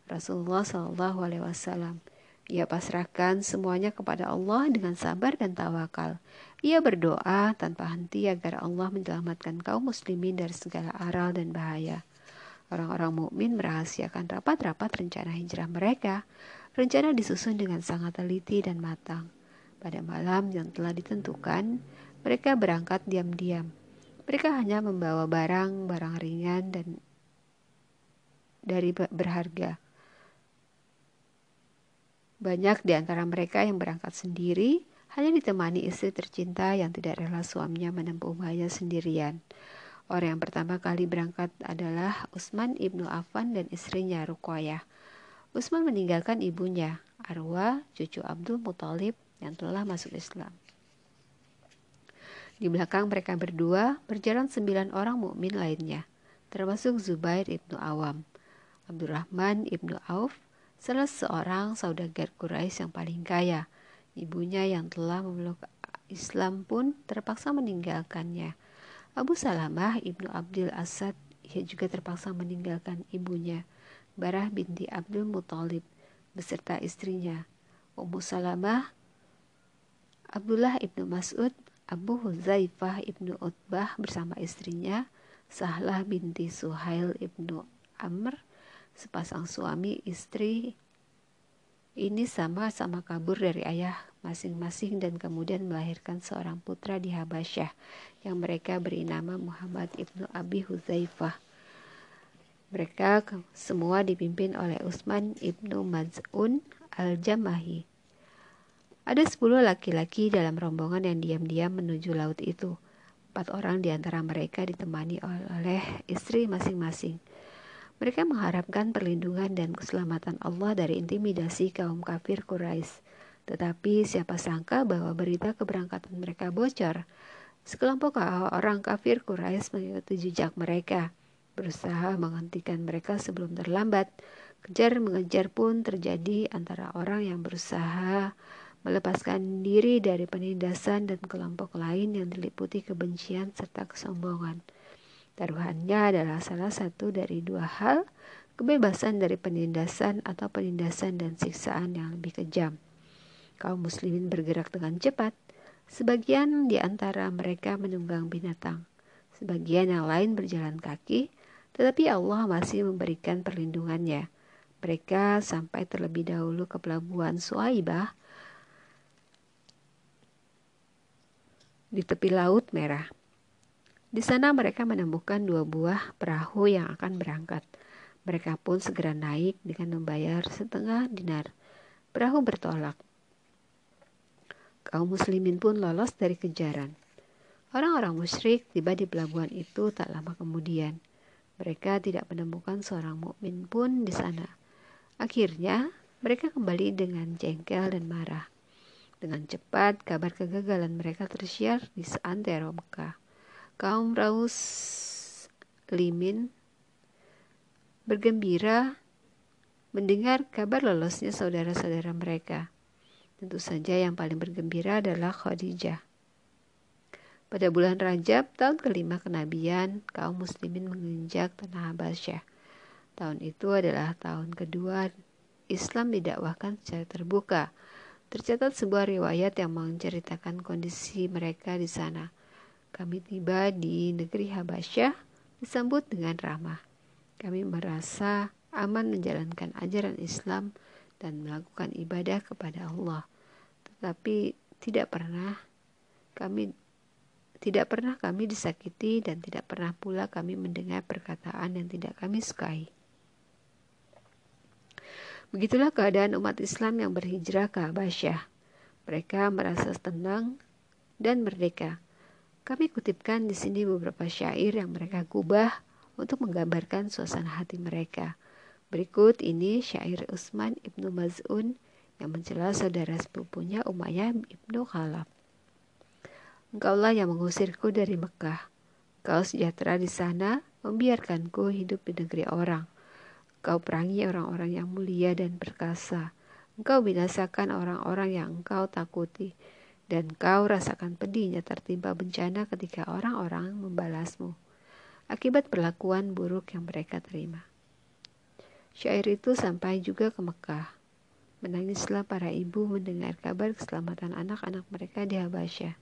Rasulullah Shallallahu Alaihi Wasallam. Ia pasrahkan semuanya kepada Allah dengan sabar dan tawakal. Ia berdoa tanpa henti agar Allah menyelamatkan kaum muslimin dari segala aral dan bahaya. Orang-orang mukmin merahasiakan rapat-rapat rencana hijrah mereka. Rencana disusun dengan sangat teliti dan matang. Pada malam yang telah ditentukan, mereka berangkat diam-diam. Mereka hanya membawa barang-barang ringan dan dari berharga banyak di antara mereka yang berangkat sendiri, hanya ditemani istri tercinta yang tidak rela suaminya menempuh bahaya sendirian. Orang yang pertama kali berangkat adalah Usman ibnu Affan dan istrinya Ruqayyah. Usman meninggalkan ibunya, Arwa, cucu Abdul Muthalib yang telah masuk Islam. Di belakang mereka berdua berjalan sembilan orang mukmin lainnya, termasuk Zubair ibnu Awam, Abdurrahman ibnu Auf, salah seorang saudagar Quraisy yang paling kaya. Ibunya yang telah memeluk Islam pun terpaksa meninggalkannya. Abu Salamah ibnu Abdul Asad ia juga terpaksa meninggalkan ibunya, Barah binti Abdul Muthalib beserta istrinya, Ummu Salamah, Abdullah ibnu Mas'ud, Abu Huzaifah ibnu Utbah bersama istrinya, Sahlah binti Suhail ibnu Amr, sepasang suami istri ini sama-sama kabur dari ayah masing-masing dan kemudian melahirkan seorang putra di Habasyah yang mereka beri nama Muhammad ibnu Abi Huzaifah. Mereka semua dipimpin oleh Utsman ibnu Maz'un al-Jamahi. Ada sepuluh laki-laki dalam rombongan yang diam-diam menuju laut itu. Empat orang di antara mereka ditemani oleh istri masing-masing. Mereka mengharapkan perlindungan dan keselamatan Allah dari intimidasi kaum kafir Quraisy. Tetapi siapa sangka bahwa berita keberangkatan mereka bocor. Sekelompok orang kafir Quraisy mengikuti jejak mereka, berusaha menghentikan mereka sebelum terlambat. Kejar mengejar pun terjadi antara orang yang berusaha melepaskan diri dari penindasan dan kelompok lain yang diliputi kebencian serta kesombongan. Taruhannya adalah salah satu dari dua hal, kebebasan dari penindasan atau penindasan dan siksaan yang lebih kejam. Kaum muslimin bergerak dengan cepat, sebagian di antara mereka menunggang binatang, sebagian yang lain berjalan kaki, tetapi Allah masih memberikan perlindungannya. Mereka sampai terlebih dahulu ke pelabuhan Suaibah di tepi laut merah. Di sana mereka menemukan dua buah perahu yang akan berangkat. Mereka pun segera naik dengan membayar setengah dinar. Perahu bertolak. Kaum muslimin pun lolos dari kejaran. Orang-orang musyrik tiba di pelabuhan itu tak lama kemudian. Mereka tidak menemukan seorang mukmin pun di sana. Akhirnya, mereka kembali dengan jengkel dan marah. Dengan cepat, kabar kegagalan mereka tersiar di seantero Mekah kaum Raus Limin bergembira mendengar kabar lolosnya saudara-saudara mereka. Tentu saja yang paling bergembira adalah Khadijah. Pada bulan Rajab, tahun kelima kenabian, kaum muslimin menginjak tanah Habasyah. Tahun itu adalah tahun kedua Islam didakwahkan secara terbuka. Tercatat sebuah riwayat yang menceritakan kondisi mereka di sana. Kami tiba di negeri Habasyah, disambut dengan ramah. Kami merasa aman menjalankan ajaran Islam dan melakukan ibadah kepada Allah. Tetapi tidak pernah kami tidak pernah kami disakiti dan tidak pernah pula kami mendengar perkataan yang tidak kami sukai. Begitulah keadaan umat Islam yang berhijrah ke Habasyah. Mereka merasa tenang dan merdeka. Kami kutipkan di sini beberapa syair yang mereka kubah untuk menggambarkan suasana hati mereka. Berikut ini syair Utsman ibnu Maz'un yang mencela saudara sepupunya Umayyah ibnu Khalaf. Engkaulah yang mengusirku dari Mekah. Kau sejahtera di sana, membiarkanku hidup di negeri orang. Kau perangi orang-orang yang mulia dan perkasa. Engkau binasakan orang-orang yang engkau takuti. Dan kau rasakan pedihnya tertimpa bencana ketika orang-orang membalasmu. Akibat perlakuan buruk yang mereka terima. Syair itu sampai juga ke Mekah. Menangislah para ibu mendengar kabar keselamatan anak-anak mereka di Habasyah.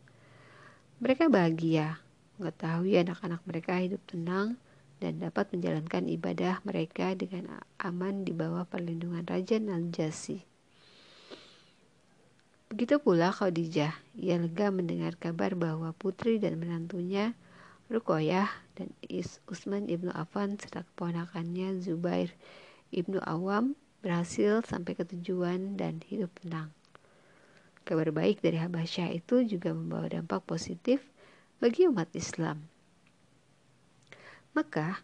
Mereka bahagia mengetahui anak-anak mereka hidup tenang dan dapat menjalankan ibadah mereka dengan aman di bawah perlindungan Raja Naljasi. Begitu pula Khadijah, ia lega mendengar kabar bahwa putri dan menantunya Rukoyah dan Is Usman ibnu Affan serta keponakannya Zubair ibnu Awam berhasil sampai ke tujuan dan hidup tenang. Kabar baik dari Habasyah itu juga membawa dampak positif bagi umat Islam. Maka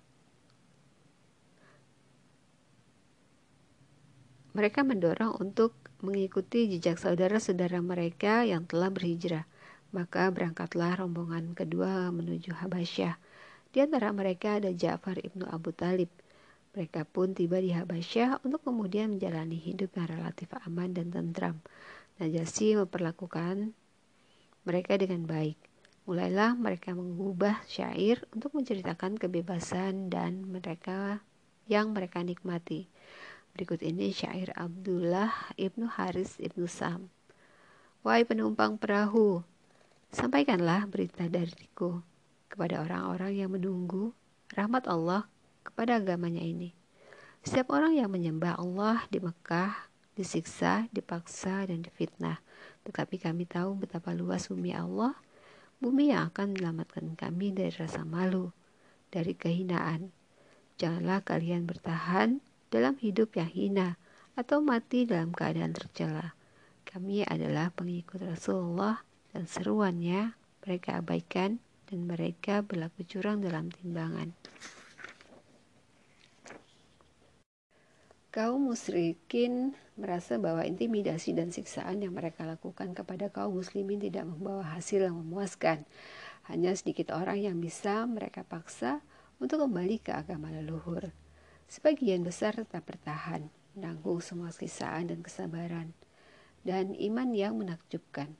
mereka mendorong untuk mengikuti jejak saudara-saudara mereka yang telah berhijrah. Maka berangkatlah rombongan kedua menuju Habasyah. Di antara mereka ada Ja'far ibnu Abu Talib. Mereka pun tiba di Habasyah untuk kemudian menjalani hidup yang relatif aman dan tentram. Najasi memperlakukan mereka dengan baik. Mulailah mereka mengubah syair untuk menceritakan kebebasan dan mereka yang mereka nikmati. Berikut ini syair Abdullah ibnu Haris ibnu Sam. Wahai penumpang perahu, sampaikanlah berita dariku kepada orang-orang yang menunggu rahmat Allah kepada agamanya ini. Setiap orang yang menyembah Allah di Mekah disiksa, dipaksa, dan difitnah. Tetapi kami tahu betapa luas bumi Allah, bumi yang akan menyelamatkan kami dari rasa malu, dari kehinaan. Janganlah kalian bertahan dalam hidup yang hina atau mati dalam keadaan tercela. Kami adalah pengikut Rasulullah dan seruannya mereka abaikan dan mereka berlaku curang dalam timbangan. Kaum musyrikin merasa bahwa intimidasi dan siksaan yang mereka lakukan kepada kaum muslimin tidak membawa hasil yang memuaskan. Hanya sedikit orang yang bisa mereka paksa untuk kembali ke agama leluhur. Sebagian besar tetap bertahan, menanggung semua siksaan dan kesabaran, dan iman yang menakjubkan.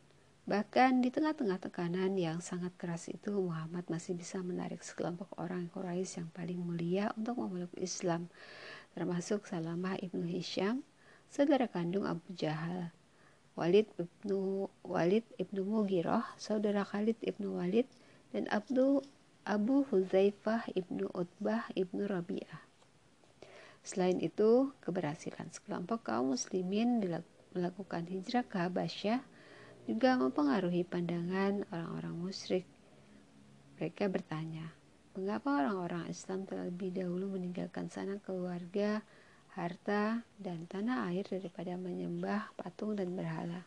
Bahkan di tengah-tengah tekanan yang sangat keras itu, Muhammad masih bisa menarik sekelompok orang Quraisy yang paling mulia untuk memeluk Islam termasuk Salamah ibnu Hisham, saudara kandung Abu Jahal, Walid ibnu Walid ibnu Mughirah, saudara Khalid ibnu Walid, dan Abdu Abu Huzaifah ibnu Utbah ibnu Rabi'ah. Selain itu, keberhasilan sekelompok kaum muslimin melakukan hijrah ke Habasyah juga mempengaruhi pandangan orang-orang musyrik. Mereka bertanya, Mengapa orang-orang Islam terlebih dahulu meninggalkan sana keluarga, harta, dan tanah air daripada menyembah patung dan berhala?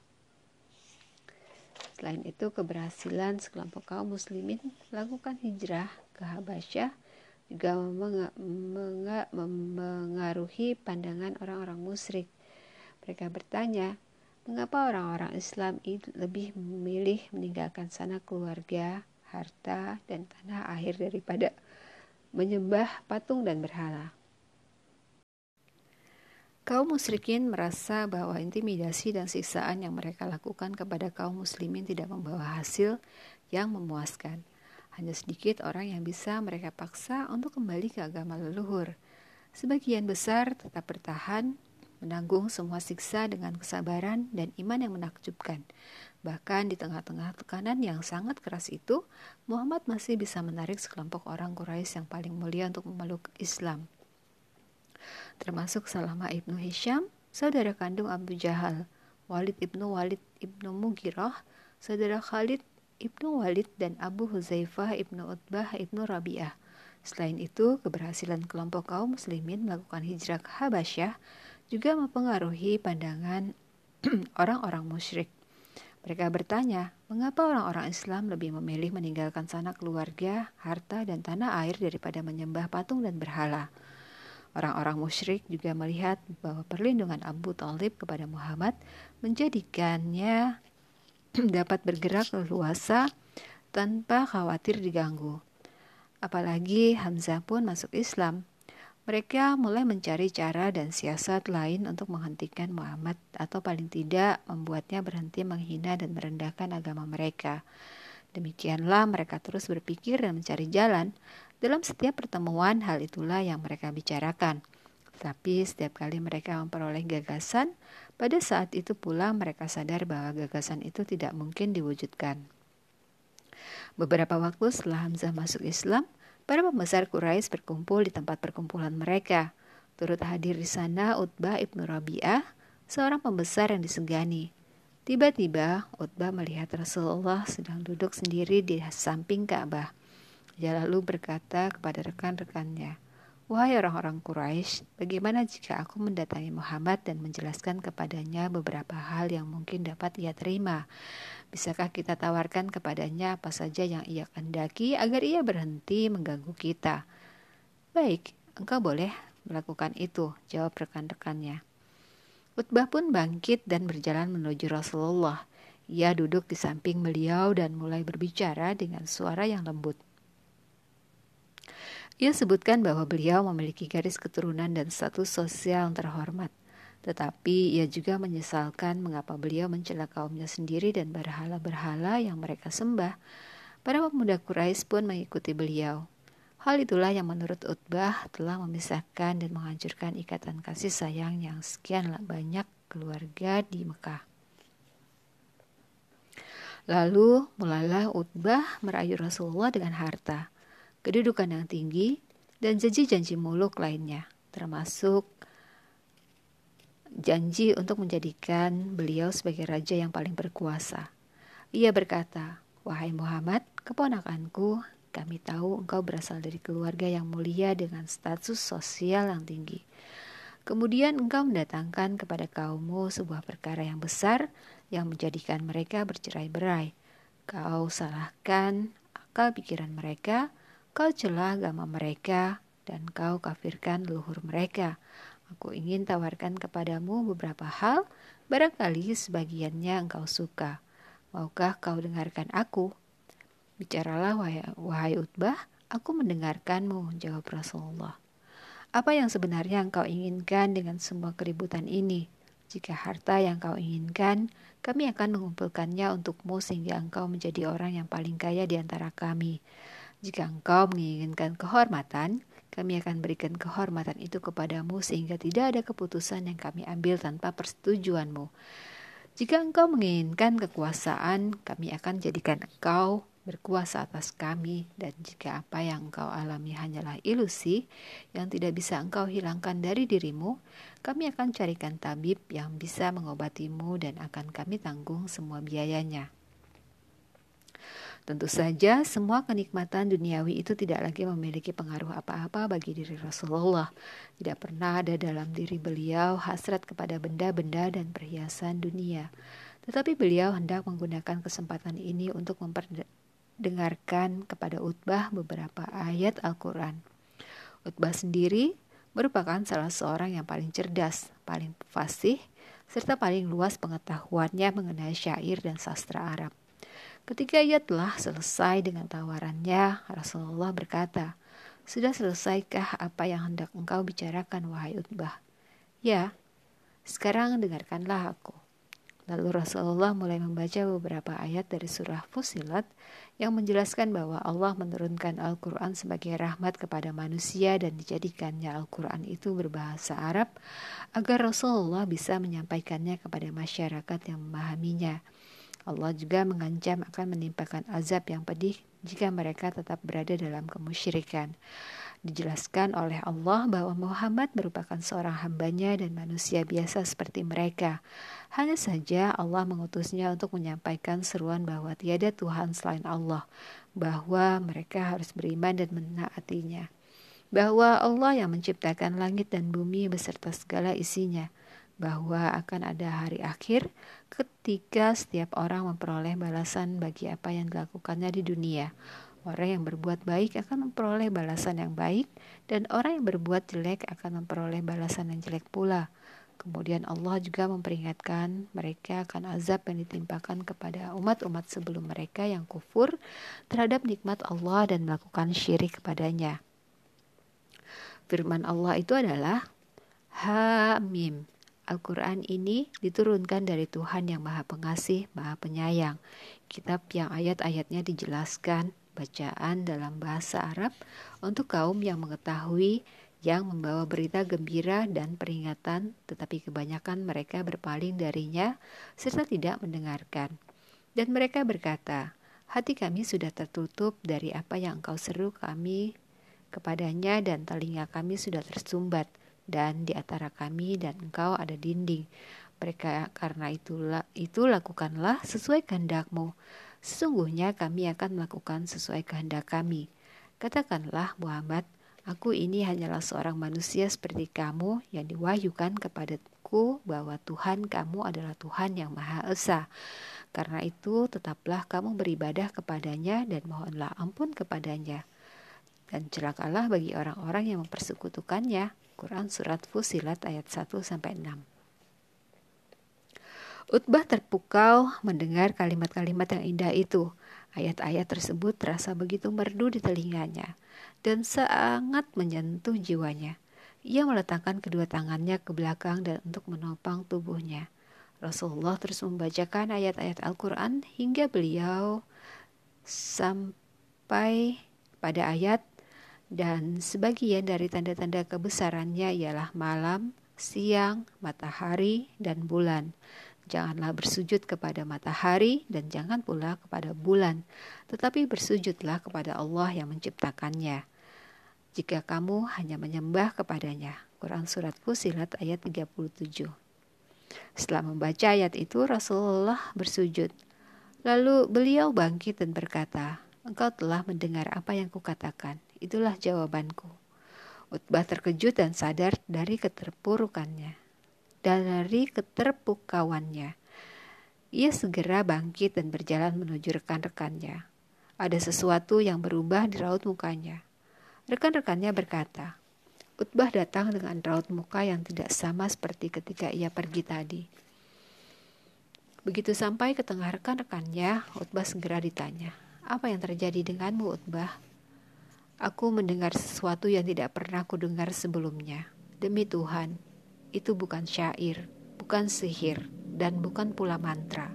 Selain itu, keberhasilan sekelompok kaum muslimin melakukan hijrah ke Habasyah juga mempengaruhi pandangan orang-orang musyrik. Mereka bertanya, mengapa orang-orang Islam lebih memilih meninggalkan sana keluarga, harta, dan tanah air daripada menyembah patung dan berhala. Kaum musyrikin merasa bahwa intimidasi dan siksaan yang mereka lakukan kepada kaum muslimin tidak membawa hasil yang memuaskan. Hanya sedikit orang yang bisa mereka paksa untuk kembali ke agama leluhur. Sebagian besar tetap bertahan, menanggung semua siksa dengan kesabaran dan iman yang menakjubkan. Bahkan di tengah-tengah tekanan yang sangat keras itu, Muhammad masih bisa menarik sekelompok orang Quraisy yang paling mulia untuk memeluk Islam. Termasuk Salama ibnu Hisham, saudara kandung Abu Jahal, Walid ibnu Walid ibnu Mugirah, saudara Khalid Ibnu Walid dan Abu Huzaifah Ibnu Utbah Ibnu Rabi'ah. Selain itu, keberhasilan kelompok kaum muslimin melakukan hijrah ke Habasyah juga mempengaruhi pandangan orang-orang musyrik. Mereka bertanya, mengapa orang-orang Islam lebih memilih meninggalkan sanak keluarga, harta, dan tanah air daripada menyembah patung dan berhala? Orang-orang musyrik juga melihat bahwa perlindungan Abu Talib kepada Muhammad menjadikannya dapat bergerak leluasa tanpa khawatir diganggu. Apalagi Hamzah pun masuk Islam. Mereka mulai mencari cara dan siasat lain untuk menghentikan Muhammad atau paling tidak membuatnya berhenti menghina dan merendahkan agama mereka. Demikianlah mereka terus berpikir dan mencari jalan. Dalam setiap pertemuan hal itulah yang mereka bicarakan. Tapi setiap kali mereka memperoleh gagasan, pada saat itu pula mereka sadar bahwa gagasan itu tidak mungkin diwujudkan. Beberapa waktu setelah Hamzah masuk Islam, para pembesar Quraisy berkumpul di tempat perkumpulan mereka. Turut hadir di sana Utbah ibnu Rabi'ah, seorang pembesar yang disegani. Tiba-tiba Utbah melihat Rasulullah sedang duduk sendiri di samping Ka'bah. Dia lalu berkata kepada rekan-rekannya, Wahai orang-orang Quraisy, bagaimana jika aku mendatangi Muhammad dan menjelaskan kepadanya beberapa hal yang mungkin dapat ia terima? Bisakah kita tawarkan kepadanya apa saja yang ia kendaki agar ia berhenti mengganggu kita? Baik, engkau boleh melakukan itu, jawab rekan-rekannya. Utbah pun bangkit dan berjalan menuju Rasulullah. Ia duduk di samping beliau dan mulai berbicara dengan suara yang lembut. Ia sebutkan bahwa beliau memiliki garis keturunan dan status sosial yang terhormat. Tetapi ia juga menyesalkan mengapa beliau mencela kaumnya sendiri dan berhala-berhala yang mereka sembah. Para pemuda Quraisy pun mengikuti beliau. Hal itulah yang menurut Utbah telah memisahkan dan menghancurkan ikatan kasih sayang yang sekian banyak keluarga di Mekah. Lalu mulailah Utbah merayu Rasulullah dengan harta kedudukan yang tinggi, dan janji-janji muluk lainnya, termasuk janji untuk menjadikan beliau sebagai raja yang paling berkuasa. Ia berkata, "Wahai Muhammad, keponakanku, kami tahu engkau berasal dari keluarga yang mulia dengan status sosial yang tinggi. Kemudian engkau mendatangkan kepada kaummu sebuah perkara yang besar yang menjadikan mereka bercerai-berai. Kau salahkan akal pikiran mereka, Kau celah agama mereka dan kau kafirkan leluhur mereka. Aku ingin tawarkan kepadamu beberapa hal, barangkali sebagiannya engkau suka. Maukah kau dengarkan aku? Bicaralah wahai, wahai Utbah, aku mendengarkanmu, jawab Rasulullah. Apa yang sebenarnya engkau inginkan dengan semua keributan ini? Jika harta yang kau inginkan, kami akan mengumpulkannya untukmu sehingga engkau menjadi orang yang paling kaya di antara kami. Jika engkau menginginkan kehormatan, kami akan berikan kehormatan itu kepadamu sehingga tidak ada keputusan yang kami ambil tanpa persetujuanmu. Jika engkau menginginkan kekuasaan, kami akan jadikan engkau berkuasa atas kami dan jika apa yang engkau alami hanyalah ilusi yang tidak bisa engkau hilangkan dari dirimu, kami akan carikan tabib yang bisa mengobatimu dan akan kami tanggung semua biayanya. Tentu saja, semua kenikmatan duniawi itu tidak lagi memiliki pengaruh apa-apa bagi diri Rasulullah. Tidak pernah ada dalam diri beliau hasrat kepada benda-benda dan perhiasan dunia. Tetapi beliau hendak menggunakan kesempatan ini untuk memperdengarkan kepada Utbah beberapa ayat Al-Quran. Utbah sendiri merupakan salah seorang yang paling cerdas, paling fasih, serta paling luas pengetahuannya mengenai syair dan sastra Arab. Ketika ia telah selesai dengan tawarannya, Rasulullah berkata, Sudah selesaikah apa yang hendak engkau bicarakan, wahai Utbah? Ya, sekarang dengarkanlah aku. Lalu Rasulullah mulai membaca beberapa ayat dari surah Fusilat yang menjelaskan bahwa Allah menurunkan Al-Quran sebagai rahmat kepada manusia dan dijadikannya Al-Quran itu berbahasa Arab agar Rasulullah bisa menyampaikannya kepada masyarakat yang memahaminya. Allah juga mengancam akan menimpakan azab yang pedih jika mereka tetap berada dalam kemusyrikan. Dijelaskan oleh Allah bahwa Muhammad merupakan seorang hambanya dan manusia biasa seperti mereka. Hanya saja Allah mengutusnya untuk menyampaikan seruan bahwa tiada Tuhan selain Allah, bahwa mereka harus beriman dan menaatinya. Bahwa Allah yang menciptakan langit dan bumi beserta segala isinya, bahwa akan ada hari akhir ketika setiap orang memperoleh balasan bagi apa yang dilakukannya di dunia. Orang yang berbuat baik akan memperoleh balasan yang baik, dan orang yang berbuat jelek akan memperoleh balasan yang jelek pula. Kemudian Allah juga memperingatkan mereka akan azab yang ditimpakan kepada umat-umat sebelum mereka yang kufur terhadap nikmat Allah dan melakukan syirik kepadanya. Firman Allah itu adalah Hamim Al-Quran ini diturunkan dari Tuhan yang Maha Pengasih, Maha Penyayang. Kitab yang ayat-ayatnya dijelaskan bacaan dalam bahasa Arab untuk kaum yang mengetahui yang membawa berita gembira dan peringatan, tetapi kebanyakan mereka berpaling darinya serta tidak mendengarkan. Dan mereka berkata, "Hati kami sudah tertutup dari apa yang engkau seru kami kepadanya, dan telinga kami sudah tersumbat." Dan di antara kami dan engkau ada dinding. Mereka karena itulah itu lakukanlah sesuai kehendakmu. Sesungguhnya kami akan melakukan sesuai kehendak kami. Katakanlah Muhammad, aku ini hanyalah seorang manusia seperti kamu yang diwahyukan kepadaku bahwa Tuhan kamu adalah Tuhan yang Maha Esa. Karena itu tetaplah kamu beribadah kepadanya dan mohonlah ampun kepadanya. Dan celakalah bagi orang-orang yang mempersekutukannya. Quran Surat Fusilat ayat 1 sampai 6. Utbah terpukau mendengar kalimat-kalimat yang indah itu. Ayat-ayat tersebut terasa begitu merdu di telinganya dan sangat menyentuh jiwanya. Ia meletakkan kedua tangannya ke belakang dan untuk menopang tubuhnya. Rasulullah terus membacakan ayat-ayat Al-Quran hingga beliau sampai pada ayat dan sebagian dari tanda-tanda kebesarannya ialah malam, siang, matahari, dan bulan. Janganlah bersujud kepada matahari dan jangan pula kepada bulan, tetapi bersujudlah kepada Allah yang menciptakannya. Jika kamu hanya menyembah kepadanya. Quran Surat Fusilat ayat 37 Setelah membaca ayat itu, Rasulullah bersujud. Lalu beliau bangkit dan berkata, Engkau telah mendengar apa yang kukatakan. Itulah jawabanku. Utbah terkejut dan sadar dari keterpurukannya. Dan dari keterpukauannya. Ia segera bangkit dan berjalan menuju rekan-rekannya. Ada sesuatu yang berubah di raut mukanya. Rekan-rekannya berkata, Utbah datang dengan raut muka yang tidak sama seperti ketika ia pergi tadi. Begitu sampai ke tengah rekan-rekannya, Utbah segera ditanya, "Apa yang terjadi denganmu, Utbah?" Aku mendengar sesuatu yang tidak pernah kudengar sebelumnya. Demi Tuhan, itu bukan syair, bukan sihir, dan bukan pula mantra.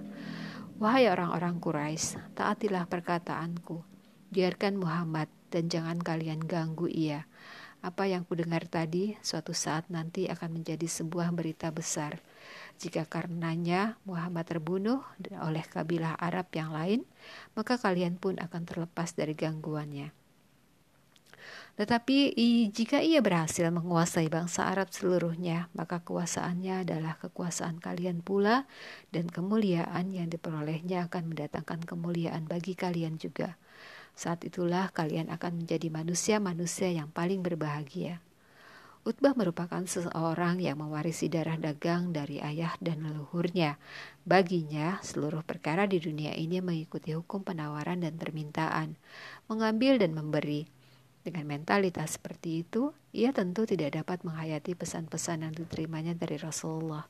Wahai orang-orang Quraisy, taatilah perkataanku. Biarkan Muhammad dan jangan kalian ganggu ia. Apa yang kudengar tadi suatu saat nanti akan menjadi sebuah berita besar. Jika karenanya Muhammad terbunuh oleh kabilah Arab yang lain, maka kalian pun akan terlepas dari gangguannya. Tetapi jika ia berhasil menguasai bangsa Arab seluruhnya, maka kekuasaannya adalah kekuasaan kalian pula dan kemuliaan yang diperolehnya akan mendatangkan kemuliaan bagi kalian juga. Saat itulah kalian akan menjadi manusia-manusia yang paling berbahagia. Utbah merupakan seseorang yang mewarisi darah dagang dari ayah dan leluhurnya. Baginya, seluruh perkara di dunia ini mengikuti hukum penawaran dan permintaan, mengambil dan memberi. Dengan mentalitas seperti itu, ia tentu tidak dapat menghayati pesan-pesan yang diterimanya dari Rasulullah.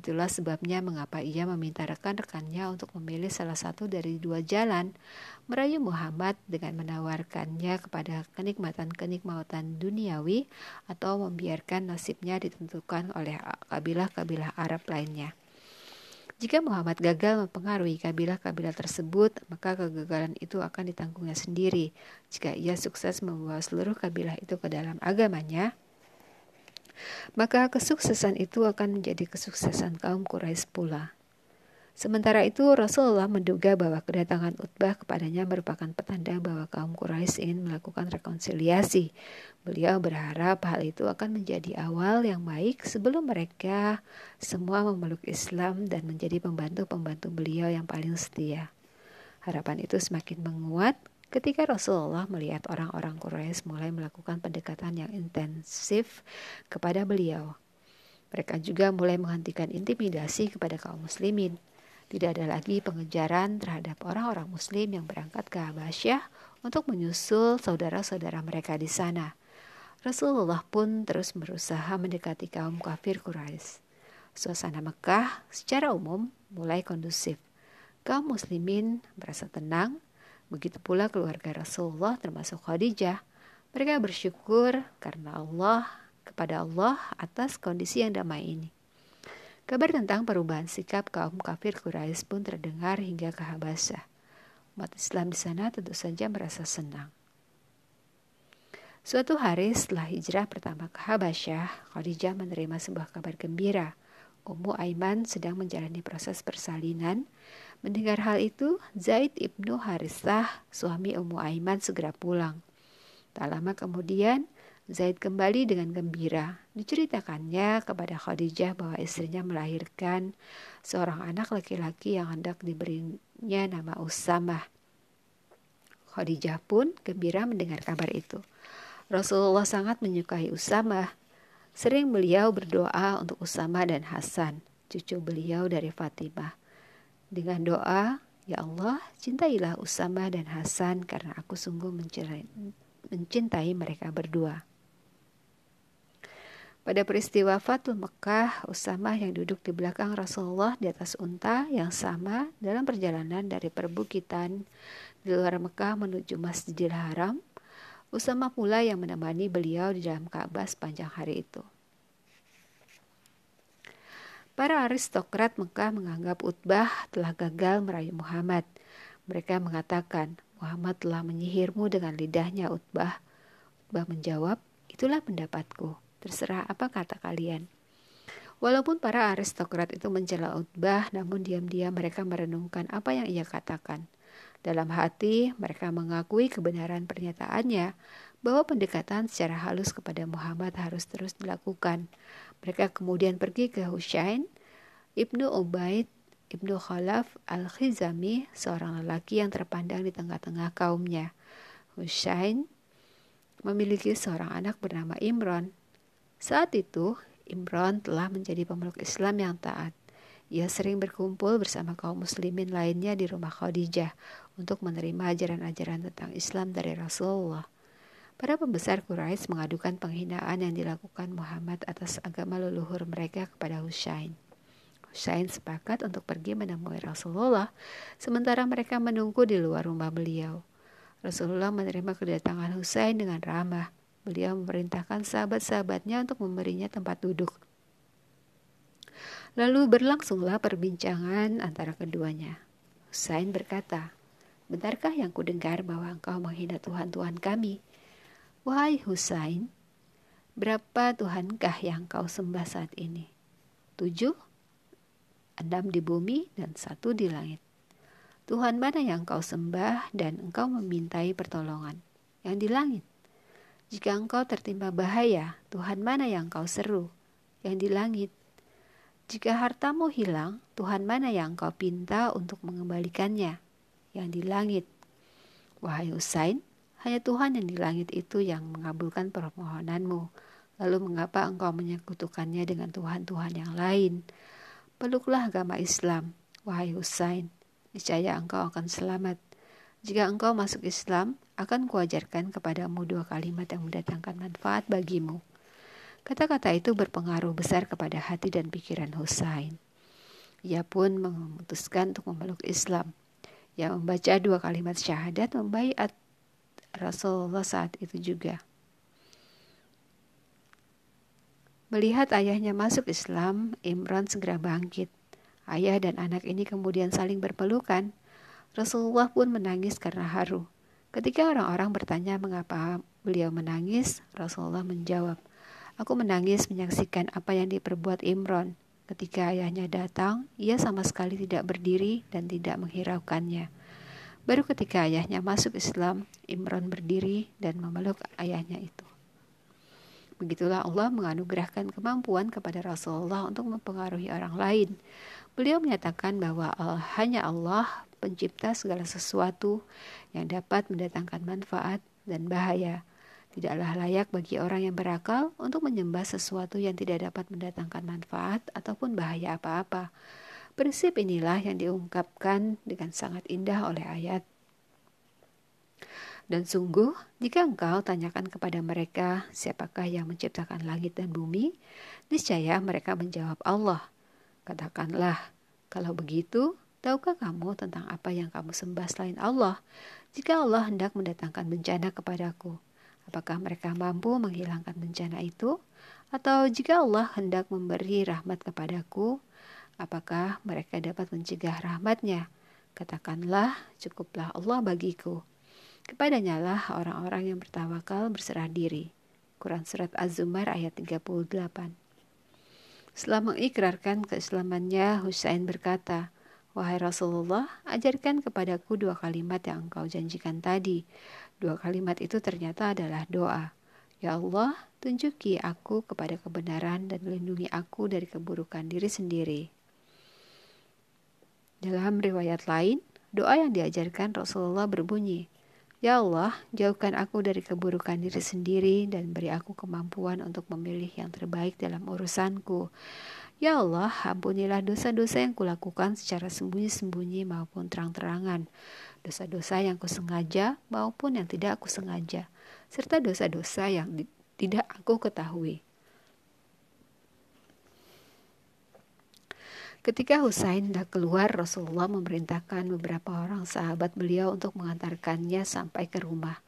Itulah sebabnya mengapa ia meminta rekan-rekannya untuk memilih salah satu dari dua jalan, merayu Muhammad dengan menawarkannya kepada kenikmatan-kenikmatan duniawi atau membiarkan nasibnya ditentukan oleh kabilah-kabilah Arab lainnya. Jika Muhammad gagal mempengaruhi kabilah-kabilah tersebut, maka kegagalan itu akan ditanggungnya sendiri. Jika ia sukses membawa seluruh kabilah itu ke dalam agamanya, maka kesuksesan itu akan menjadi kesuksesan kaum Quraisy pula. Sementara itu Rasulullah menduga bahwa kedatangan Utbah kepadanya merupakan petanda bahwa kaum Quraisy ingin melakukan rekonsiliasi. Beliau berharap hal itu akan menjadi awal yang baik sebelum mereka semua memeluk Islam dan menjadi pembantu-pembantu beliau yang paling setia. Harapan itu semakin menguat ketika Rasulullah melihat orang-orang Quraisy mulai melakukan pendekatan yang intensif kepada beliau. Mereka juga mulai menghentikan intimidasi kepada kaum muslimin. Tidak ada lagi pengejaran terhadap orang-orang muslim yang berangkat ke Habasyah untuk menyusul saudara-saudara mereka di sana. Rasulullah pun terus berusaha mendekati kaum kafir Quraisy. Suasana Mekah secara umum mulai kondusif. Kaum muslimin merasa tenang, begitu pula keluarga Rasulullah termasuk Khadijah. Mereka bersyukur karena Allah kepada Allah atas kondisi yang damai ini. Kabar tentang perubahan sikap kaum kafir Quraisy pun terdengar hingga ke Habasyah. Umat Islam di sana tentu saja merasa senang. Suatu hari setelah hijrah pertama ke Habasyah, Khadijah menerima sebuah kabar gembira. Ummu Aiman sedang menjalani proses persalinan. Mendengar hal itu, Zaid ibnu Harisah, suami Ummu Aiman segera pulang. Tak lama kemudian, Zaid kembali dengan gembira. Diceritakannya kepada Khadijah bahwa istrinya melahirkan seorang anak laki-laki yang hendak diberinya nama Usamah. Khadijah pun gembira mendengar kabar itu. Rasulullah sangat menyukai Usamah. Sering beliau berdoa untuk Usamah dan Hasan, cucu beliau dari Fatimah. Dengan doa, Ya Allah, cintailah Usamah dan Hasan karena aku sungguh mencintai mereka berdua. Pada peristiwa Fatul Mekah, Usamah yang duduk di belakang Rasulullah di atas unta yang sama dalam perjalanan dari perbukitan di luar Mekah menuju Masjidil Haram, Usamah pula yang menemani beliau di dalam Ka'bah sepanjang hari itu. Para aristokrat Mekah menganggap Utbah telah gagal merayu Muhammad. Mereka mengatakan, Muhammad telah menyihirmu dengan lidahnya Utbah. Utbah menjawab, itulah pendapatku. Terserah apa kata kalian. Walaupun para aristokrat itu mencela Utbah, namun diam-diam mereka merenungkan apa yang ia katakan. Dalam hati, mereka mengakui kebenaran pernyataannya bahwa pendekatan secara halus kepada Muhammad harus terus dilakukan. Mereka kemudian pergi ke Husain, Ibnu Ubaid, Ibnu Khalaf Al-Khizami, seorang lelaki yang terpandang di tengah-tengah kaumnya. Husain memiliki seorang anak bernama Imran. Saat itu, Imran telah menjadi pemeluk Islam yang taat. Ia sering berkumpul bersama kaum muslimin lainnya di rumah Khadijah untuk menerima ajaran-ajaran tentang Islam dari Rasulullah. Para pembesar Quraisy mengadukan penghinaan yang dilakukan Muhammad atas agama leluhur mereka kepada Husain. Husain sepakat untuk pergi menemui Rasulullah, sementara mereka menunggu di luar rumah beliau. Rasulullah menerima kedatangan Husain dengan ramah. Beliau memerintahkan sahabat-sahabatnya untuk memberinya tempat duduk. Lalu berlangsunglah perbincangan antara keduanya. Husain berkata, Benarkah yang kudengar bahwa engkau menghina Tuhan-Tuhan kami? Wahai Husain, berapa Tuhankah yang kau sembah saat ini? Tujuh? Enam di bumi dan satu di langit. Tuhan mana yang kau sembah dan engkau memintai pertolongan? Yang di langit. Jika engkau tertimpa bahaya, Tuhan mana yang kau seru? Yang di langit. Jika hartamu hilang, Tuhan mana yang kau pinta untuk mengembalikannya? Yang di langit. Wahai Usain, hanya Tuhan yang di langit itu yang mengabulkan permohonanmu. Lalu mengapa engkau menyekutukannya dengan Tuhan-Tuhan yang lain? Peluklah agama Islam, wahai Usain. Niscaya engkau akan selamat. Jika engkau masuk Islam, akan kuajarkan kepadamu dua kalimat yang mendatangkan manfaat bagimu. Kata-kata itu berpengaruh besar kepada hati dan pikiran Husain. Ia pun memutuskan untuk memeluk Islam. Ia membaca dua kalimat syahadat membaiat Rasulullah saat itu juga. Melihat ayahnya masuk Islam, Imran segera bangkit. Ayah dan anak ini kemudian saling berpelukan. Rasulullah pun menangis karena haru. Ketika orang-orang bertanya mengapa beliau menangis, Rasulullah menjawab, Aku menangis menyaksikan apa yang diperbuat Imron. Ketika ayahnya datang, ia sama sekali tidak berdiri dan tidak menghiraukannya. Baru ketika ayahnya masuk Islam, Imron berdiri dan memeluk ayahnya itu. Begitulah Allah menganugerahkan kemampuan kepada Rasulullah untuk mempengaruhi orang lain. Beliau menyatakan bahwa hanya Allah pencipta segala sesuatu yang dapat mendatangkan manfaat dan bahaya. Tidaklah layak bagi orang yang berakal untuk menyembah sesuatu yang tidak dapat mendatangkan manfaat ataupun bahaya apa-apa. Prinsip inilah yang diungkapkan dengan sangat indah oleh ayat. Dan sungguh, jika engkau tanyakan kepada mereka siapakah yang menciptakan langit dan bumi, niscaya mereka menjawab Allah. Katakanlah, kalau begitu, tahukah kamu tentang apa yang kamu sembah selain Allah? Jika Allah hendak mendatangkan bencana kepadaku, Apakah mereka mampu menghilangkan bencana itu? Atau jika Allah hendak memberi rahmat kepadaku, apakah mereka dapat mencegah rahmatnya? Katakanlah, cukuplah Allah bagiku. Kepadanya lah orang-orang yang bertawakal berserah diri. Quran Surat Az-Zumar ayat 38 Setelah mengikrarkan keislamannya, Husain berkata, Wahai Rasulullah, ajarkan kepadaku dua kalimat yang engkau janjikan tadi. Dua kalimat itu ternyata adalah doa. Ya Allah, tunjuki aku kepada kebenaran dan lindungi aku dari keburukan diri sendiri. Dalam riwayat lain, doa yang diajarkan Rasulullah berbunyi, Ya Allah, jauhkan aku dari keburukan diri sendiri dan beri aku kemampuan untuk memilih yang terbaik dalam urusanku. Ya Allah, ampunilah dosa-dosa yang kulakukan secara sembunyi-sembunyi maupun terang-terangan dosa-dosa yang kusengaja maupun yang tidak aku sengaja, serta dosa-dosa yang tidak aku ketahui. Ketika Husain hendak keluar, Rasulullah memerintahkan beberapa orang sahabat beliau untuk mengantarkannya sampai ke rumah.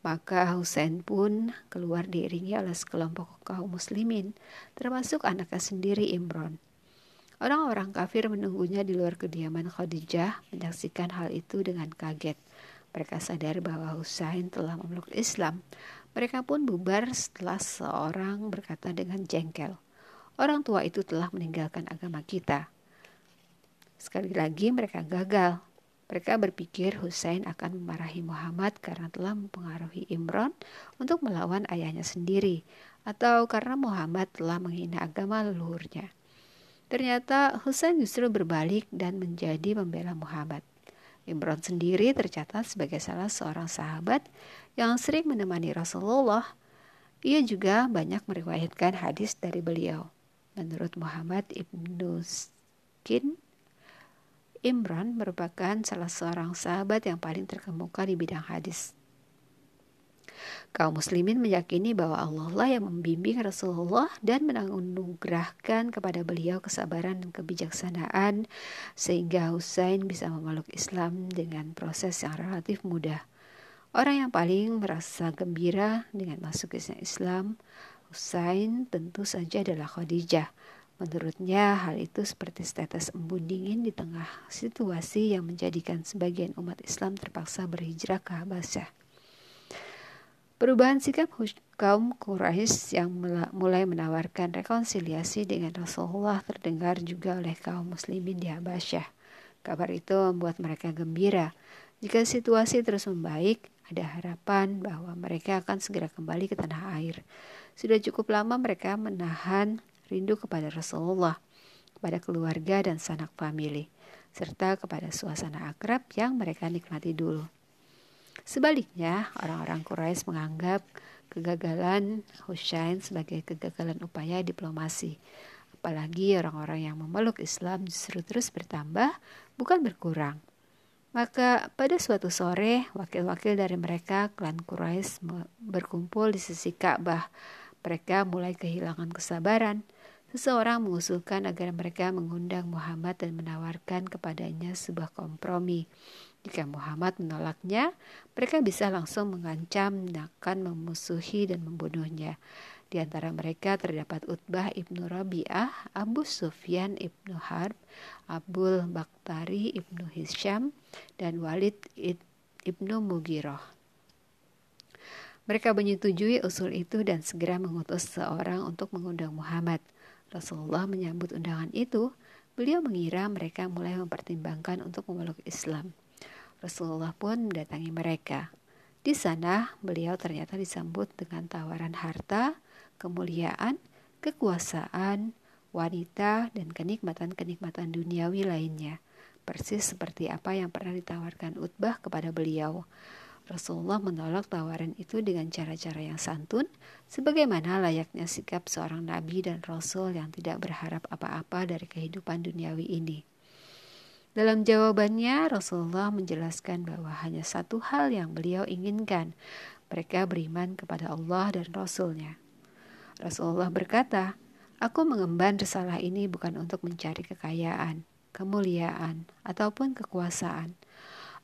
Maka Husain pun keluar diiringi oleh sekelompok kaum muslimin, termasuk anaknya sendiri Imron. Orang-orang kafir menunggunya di luar kediaman Khadijah menyaksikan hal itu dengan kaget. Mereka sadar bahwa Husain telah memeluk Islam. Mereka pun bubar setelah seorang berkata dengan jengkel, "Orang tua itu telah meninggalkan agama kita." Sekali lagi mereka gagal. Mereka berpikir Husain akan memarahi Muhammad karena telah mempengaruhi Imran untuk melawan ayahnya sendiri, atau karena Muhammad telah menghina agama leluhurnya. Ternyata Husain justru berbalik dan menjadi pembela Muhammad. Imran sendiri tercatat sebagai salah seorang sahabat yang sering menemani Rasulullah. Ia juga banyak meriwayatkan hadis dari beliau. Menurut Muhammad ibnu Skin, Imran merupakan salah seorang sahabat yang paling terkemuka di bidang hadis. Kaum muslimin meyakini bahwa Allah lah yang membimbing Rasulullah dan menganugerahkan kepada beliau kesabaran dan kebijaksanaan sehingga Husain bisa memeluk Islam dengan proses yang relatif mudah. Orang yang paling merasa gembira dengan masuk Islam, Husain tentu saja adalah Khadijah. Menurutnya, hal itu seperti setetes embun dingin di tengah situasi yang menjadikan sebagian umat Islam terpaksa berhijrah ke Habasyah. Perubahan sikap kaum Quraisy yang mulai menawarkan rekonsiliasi dengan Rasulullah terdengar juga oleh kaum muslimin di Habasyah. Kabar itu membuat mereka gembira. Jika situasi terus membaik, ada harapan bahwa mereka akan segera kembali ke tanah air. Sudah cukup lama mereka menahan rindu kepada Rasulullah, kepada keluarga dan sanak famili, serta kepada suasana akrab yang mereka nikmati dulu. Sebaliknya, orang-orang Quraisy menganggap kegagalan Husain sebagai kegagalan upaya diplomasi. Apalagi orang-orang yang memeluk Islam justru terus bertambah, bukan berkurang. Maka pada suatu sore, wakil-wakil dari mereka, klan Quraisy berkumpul di sisi Ka'bah. Mereka mulai kehilangan kesabaran. Seseorang mengusulkan agar mereka mengundang Muhammad dan menawarkan kepadanya sebuah kompromi. Jika Muhammad menolaknya, mereka bisa langsung mengancam, akan memusuhi dan membunuhnya. Di antara mereka terdapat Utbah ibnu Rabi'ah, Abu Sufyan ibnu Harb, Abul Bakhtari ibnu Hisham, dan Walid ibnu Mugiroh. Mereka menyetujui usul itu dan segera mengutus seorang untuk mengundang Muhammad. Rasulullah menyambut undangan itu. Beliau mengira mereka mulai mempertimbangkan untuk memeluk Islam. Rasulullah pun mendatangi mereka. Di sana, beliau ternyata disambut dengan tawaran harta, kemuliaan, kekuasaan, wanita, dan kenikmatan-kenikmatan duniawi lainnya, persis seperti apa yang pernah ditawarkan Utbah kepada beliau. Rasulullah menolak tawaran itu dengan cara-cara yang santun, sebagaimana layaknya sikap seorang nabi dan rasul yang tidak berharap apa-apa dari kehidupan duniawi ini. Dalam jawabannya, Rasulullah menjelaskan bahwa hanya satu hal yang beliau inginkan, mereka beriman kepada Allah dan Rasulnya. Rasulullah berkata, Aku mengemban risalah ini bukan untuk mencari kekayaan, kemuliaan, ataupun kekuasaan.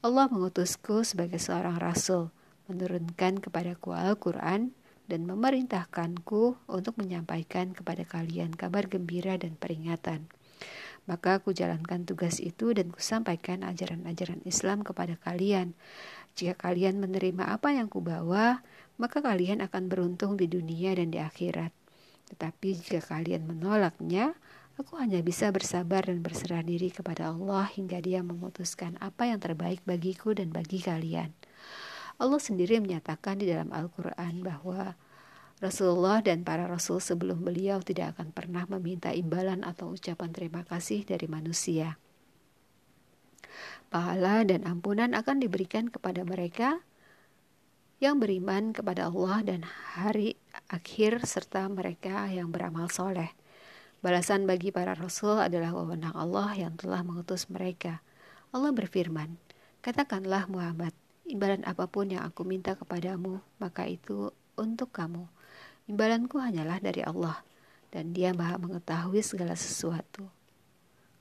Allah mengutusku sebagai seorang rasul, menurunkan kepadaku Al-Quran, dan memerintahkanku untuk menyampaikan kepada kalian kabar gembira dan peringatan. Maka aku jalankan tugas itu dan kusampaikan ajaran-ajaran Islam kepada kalian. Jika kalian menerima apa yang kubawa, maka kalian akan beruntung di dunia dan di akhirat. Tetapi jika kalian menolaknya, aku hanya bisa bersabar dan berserah diri kepada Allah hingga Dia memutuskan apa yang terbaik bagiku dan bagi kalian. Allah sendiri menyatakan di dalam Al-Quran bahwa Rasulullah dan para rasul sebelum beliau tidak akan pernah meminta imbalan atau ucapan terima kasih dari manusia. Pahala dan ampunan akan diberikan kepada mereka yang beriman kepada Allah dan hari akhir serta mereka yang beramal soleh. Balasan bagi para rasul adalah wewenang Allah yang telah mengutus mereka. Allah berfirman, Katakanlah Muhammad, imbalan apa pun yang aku minta kepadamu, maka itu untuk kamu. Imbalanku hanyalah dari Allah, dan dia maha mengetahui segala sesuatu.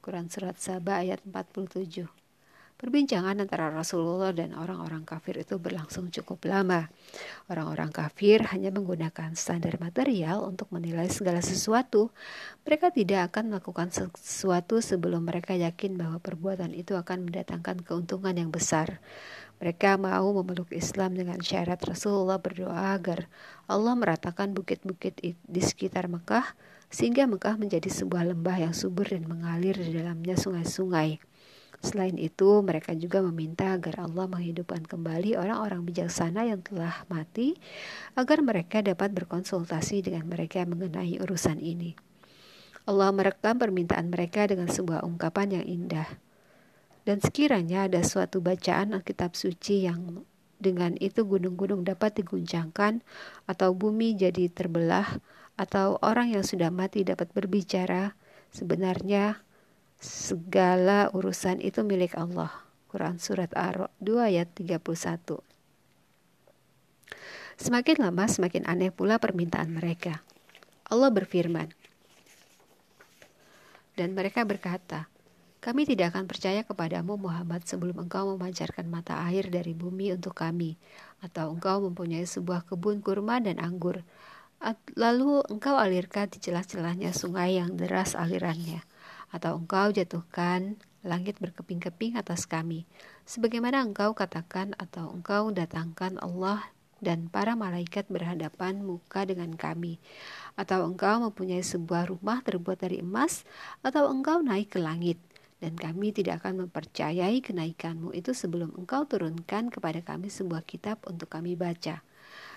Quran Surat Sabah ayat 47 Perbincangan antara Rasulullah dan orang-orang kafir itu berlangsung cukup lama. Orang-orang kafir hanya menggunakan standar material untuk menilai segala sesuatu. Mereka tidak akan melakukan sesuatu sebelum mereka yakin bahwa perbuatan itu akan mendatangkan keuntungan yang besar. Mereka mau memeluk Islam dengan syarat Rasulullah berdoa agar Allah meratakan bukit-bukit di sekitar Mekah sehingga Mekah menjadi sebuah lembah yang subur dan mengalir di dalamnya sungai-sungai. Selain itu, mereka juga meminta agar Allah menghidupkan kembali orang-orang bijaksana yang telah mati, agar mereka dapat berkonsultasi dengan mereka mengenai urusan ini. Allah merekam permintaan mereka dengan sebuah ungkapan yang indah. Dan sekiranya ada suatu bacaan Alkitab suci yang dengan itu gunung-gunung dapat diguncangkan, atau bumi jadi terbelah, atau orang yang sudah mati dapat berbicara, sebenarnya segala urusan itu milik Allah. Quran Surat Ar 2 ayat 31 Semakin lama semakin aneh pula permintaan mereka. Allah berfirman, dan mereka berkata, kami tidak akan percaya kepadamu Muhammad sebelum engkau memancarkan mata air dari bumi untuk kami, atau engkau mempunyai sebuah kebun kurma dan anggur, lalu engkau alirkan di celah-celahnya sungai yang deras alirannya atau engkau jatuhkan langit berkeping-keping atas kami, sebagaimana engkau katakan atau engkau datangkan Allah dan para malaikat berhadapan muka dengan kami, atau engkau mempunyai sebuah rumah terbuat dari emas, atau engkau naik ke langit, dan kami tidak akan mempercayai kenaikanmu itu sebelum engkau turunkan kepada kami sebuah kitab untuk kami baca.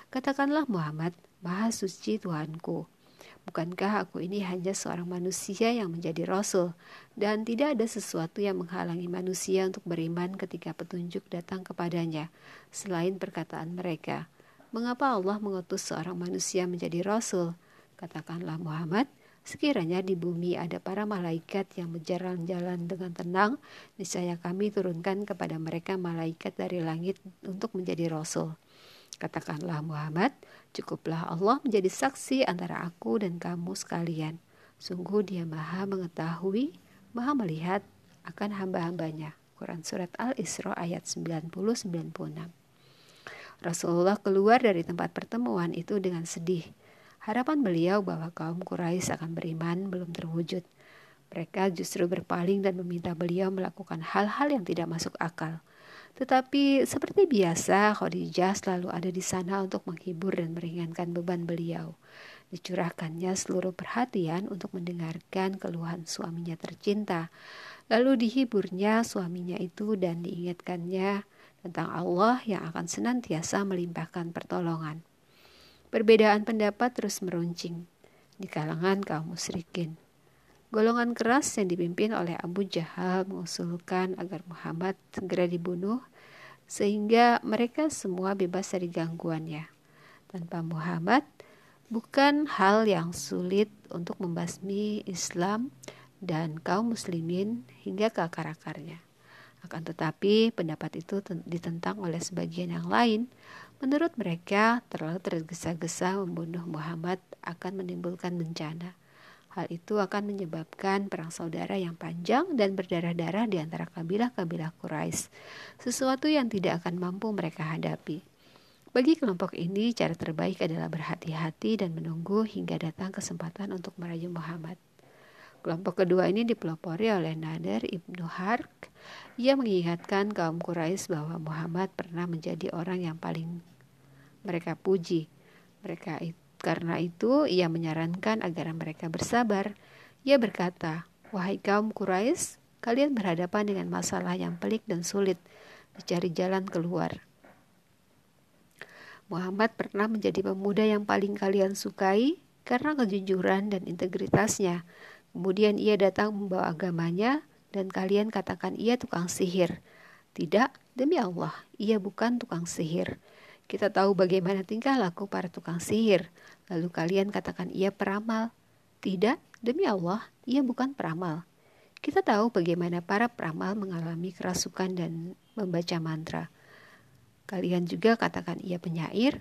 Katakanlah Muhammad, Maha Suci Tuhanku, Bukankah aku ini hanya seorang manusia yang menjadi rasul dan tidak ada sesuatu yang menghalangi manusia untuk beriman ketika petunjuk datang kepadanya selain perkataan mereka. Mengapa Allah mengutus seorang manusia menjadi rasul? Katakanlah Muhammad, sekiranya di bumi ada para malaikat yang berjalan-jalan dengan tenang, niscaya kami turunkan kepada mereka malaikat dari langit untuk menjadi rasul. Katakanlah Muhammad, cukuplah Allah menjadi saksi antara aku dan kamu sekalian. Sungguh dia maha mengetahui, maha melihat akan hamba-hambanya. Quran Surat Al-Isra ayat 90-96. Rasulullah keluar dari tempat pertemuan itu dengan sedih. Harapan beliau bahwa kaum Quraisy akan beriman belum terwujud. Mereka justru berpaling dan meminta beliau melakukan hal-hal yang tidak masuk akal. Tetapi seperti biasa, Khadijah selalu ada di sana untuk menghibur dan meringankan beban beliau. Dicurahkannya seluruh perhatian untuk mendengarkan keluhan suaminya tercinta. Lalu dihiburnya suaminya itu dan diingatkannya tentang Allah yang akan senantiasa melimpahkan pertolongan. Perbedaan pendapat terus meruncing di kalangan kaum musyrikin. Golongan keras yang dipimpin oleh Abu Jahal mengusulkan agar Muhammad segera dibunuh sehingga mereka semua bebas dari gangguannya. Tanpa Muhammad, bukan hal yang sulit untuk membasmi Islam dan kaum muslimin hingga ke akar-akarnya. Akan tetapi pendapat itu ditentang oleh sebagian yang lain. Menurut mereka terlalu tergesa-gesa membunuh Muhammad akan menimbulkan bencana. Hal itu akan menyebabkan perang saudara yang panjang dan berdarah-darah di antara kabilah-kabilah Quraisy, sesuatu yang tidak akan mampu mereka hadapi. Bagi kelompok ini, cara terbaik adalah berhati-hati dan menunggu hingga datang kesempatan untuk merayu Muhammad. Kelompok kedua ini dipelopori oleh Nader ibnu Hark. Ia mengingatkan kaum Quraisy bahwa Muhammad pernah menjadi orang yang paling mereka puji. Mereka itu, karena itu ia menyarankan agar mereka bersabar. Ia berkata, "Wahai kaum Quraisy, kalian berhadapan dengan masalah yang pelik dan sulit. Dicari jalan keluar." Muhammad pernah menjadi pemuda yang paling kalian sukai karena kejujuran dan integritasnya. Kemudian ia datang membawa agamanya dan kalian katakan ia tukang sihir. Tidak, demi Allah, ia bukan tukang sihir. Kita tahu bagaimana tingkah laku para tukang sihir. Lalu kalian katakan ia peramal. Tidak, demi Allah, ia bukan peramal. Kita tahu bagaimana para peramal mengalami kerasukan dan membaca mantra. Kalian juga katakan ia penyair?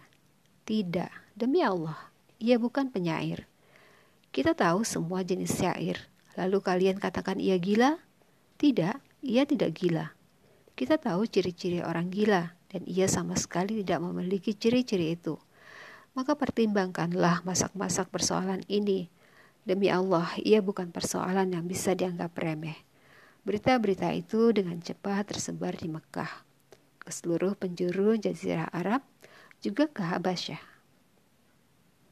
Tidak, demi Allah, ia bukan penyair. Kita tahu semua jenis syair. Lalu kalian katakan ia gila? Tidak, ia tidak gila. Kita tahu ciri-ciri orang gila dan ia sama sekali tidak memiliki ciri-ciri itu. Maka pertimbangkanlah masak-masak persoalan ini. Demi Allah, ia bukan persoalan yang bisa dianggap remeh. Berita-berita itu dengan cepat tersebar di Mekah ke seluruh penjuru Jazirah Arab, juga ke Habasyah.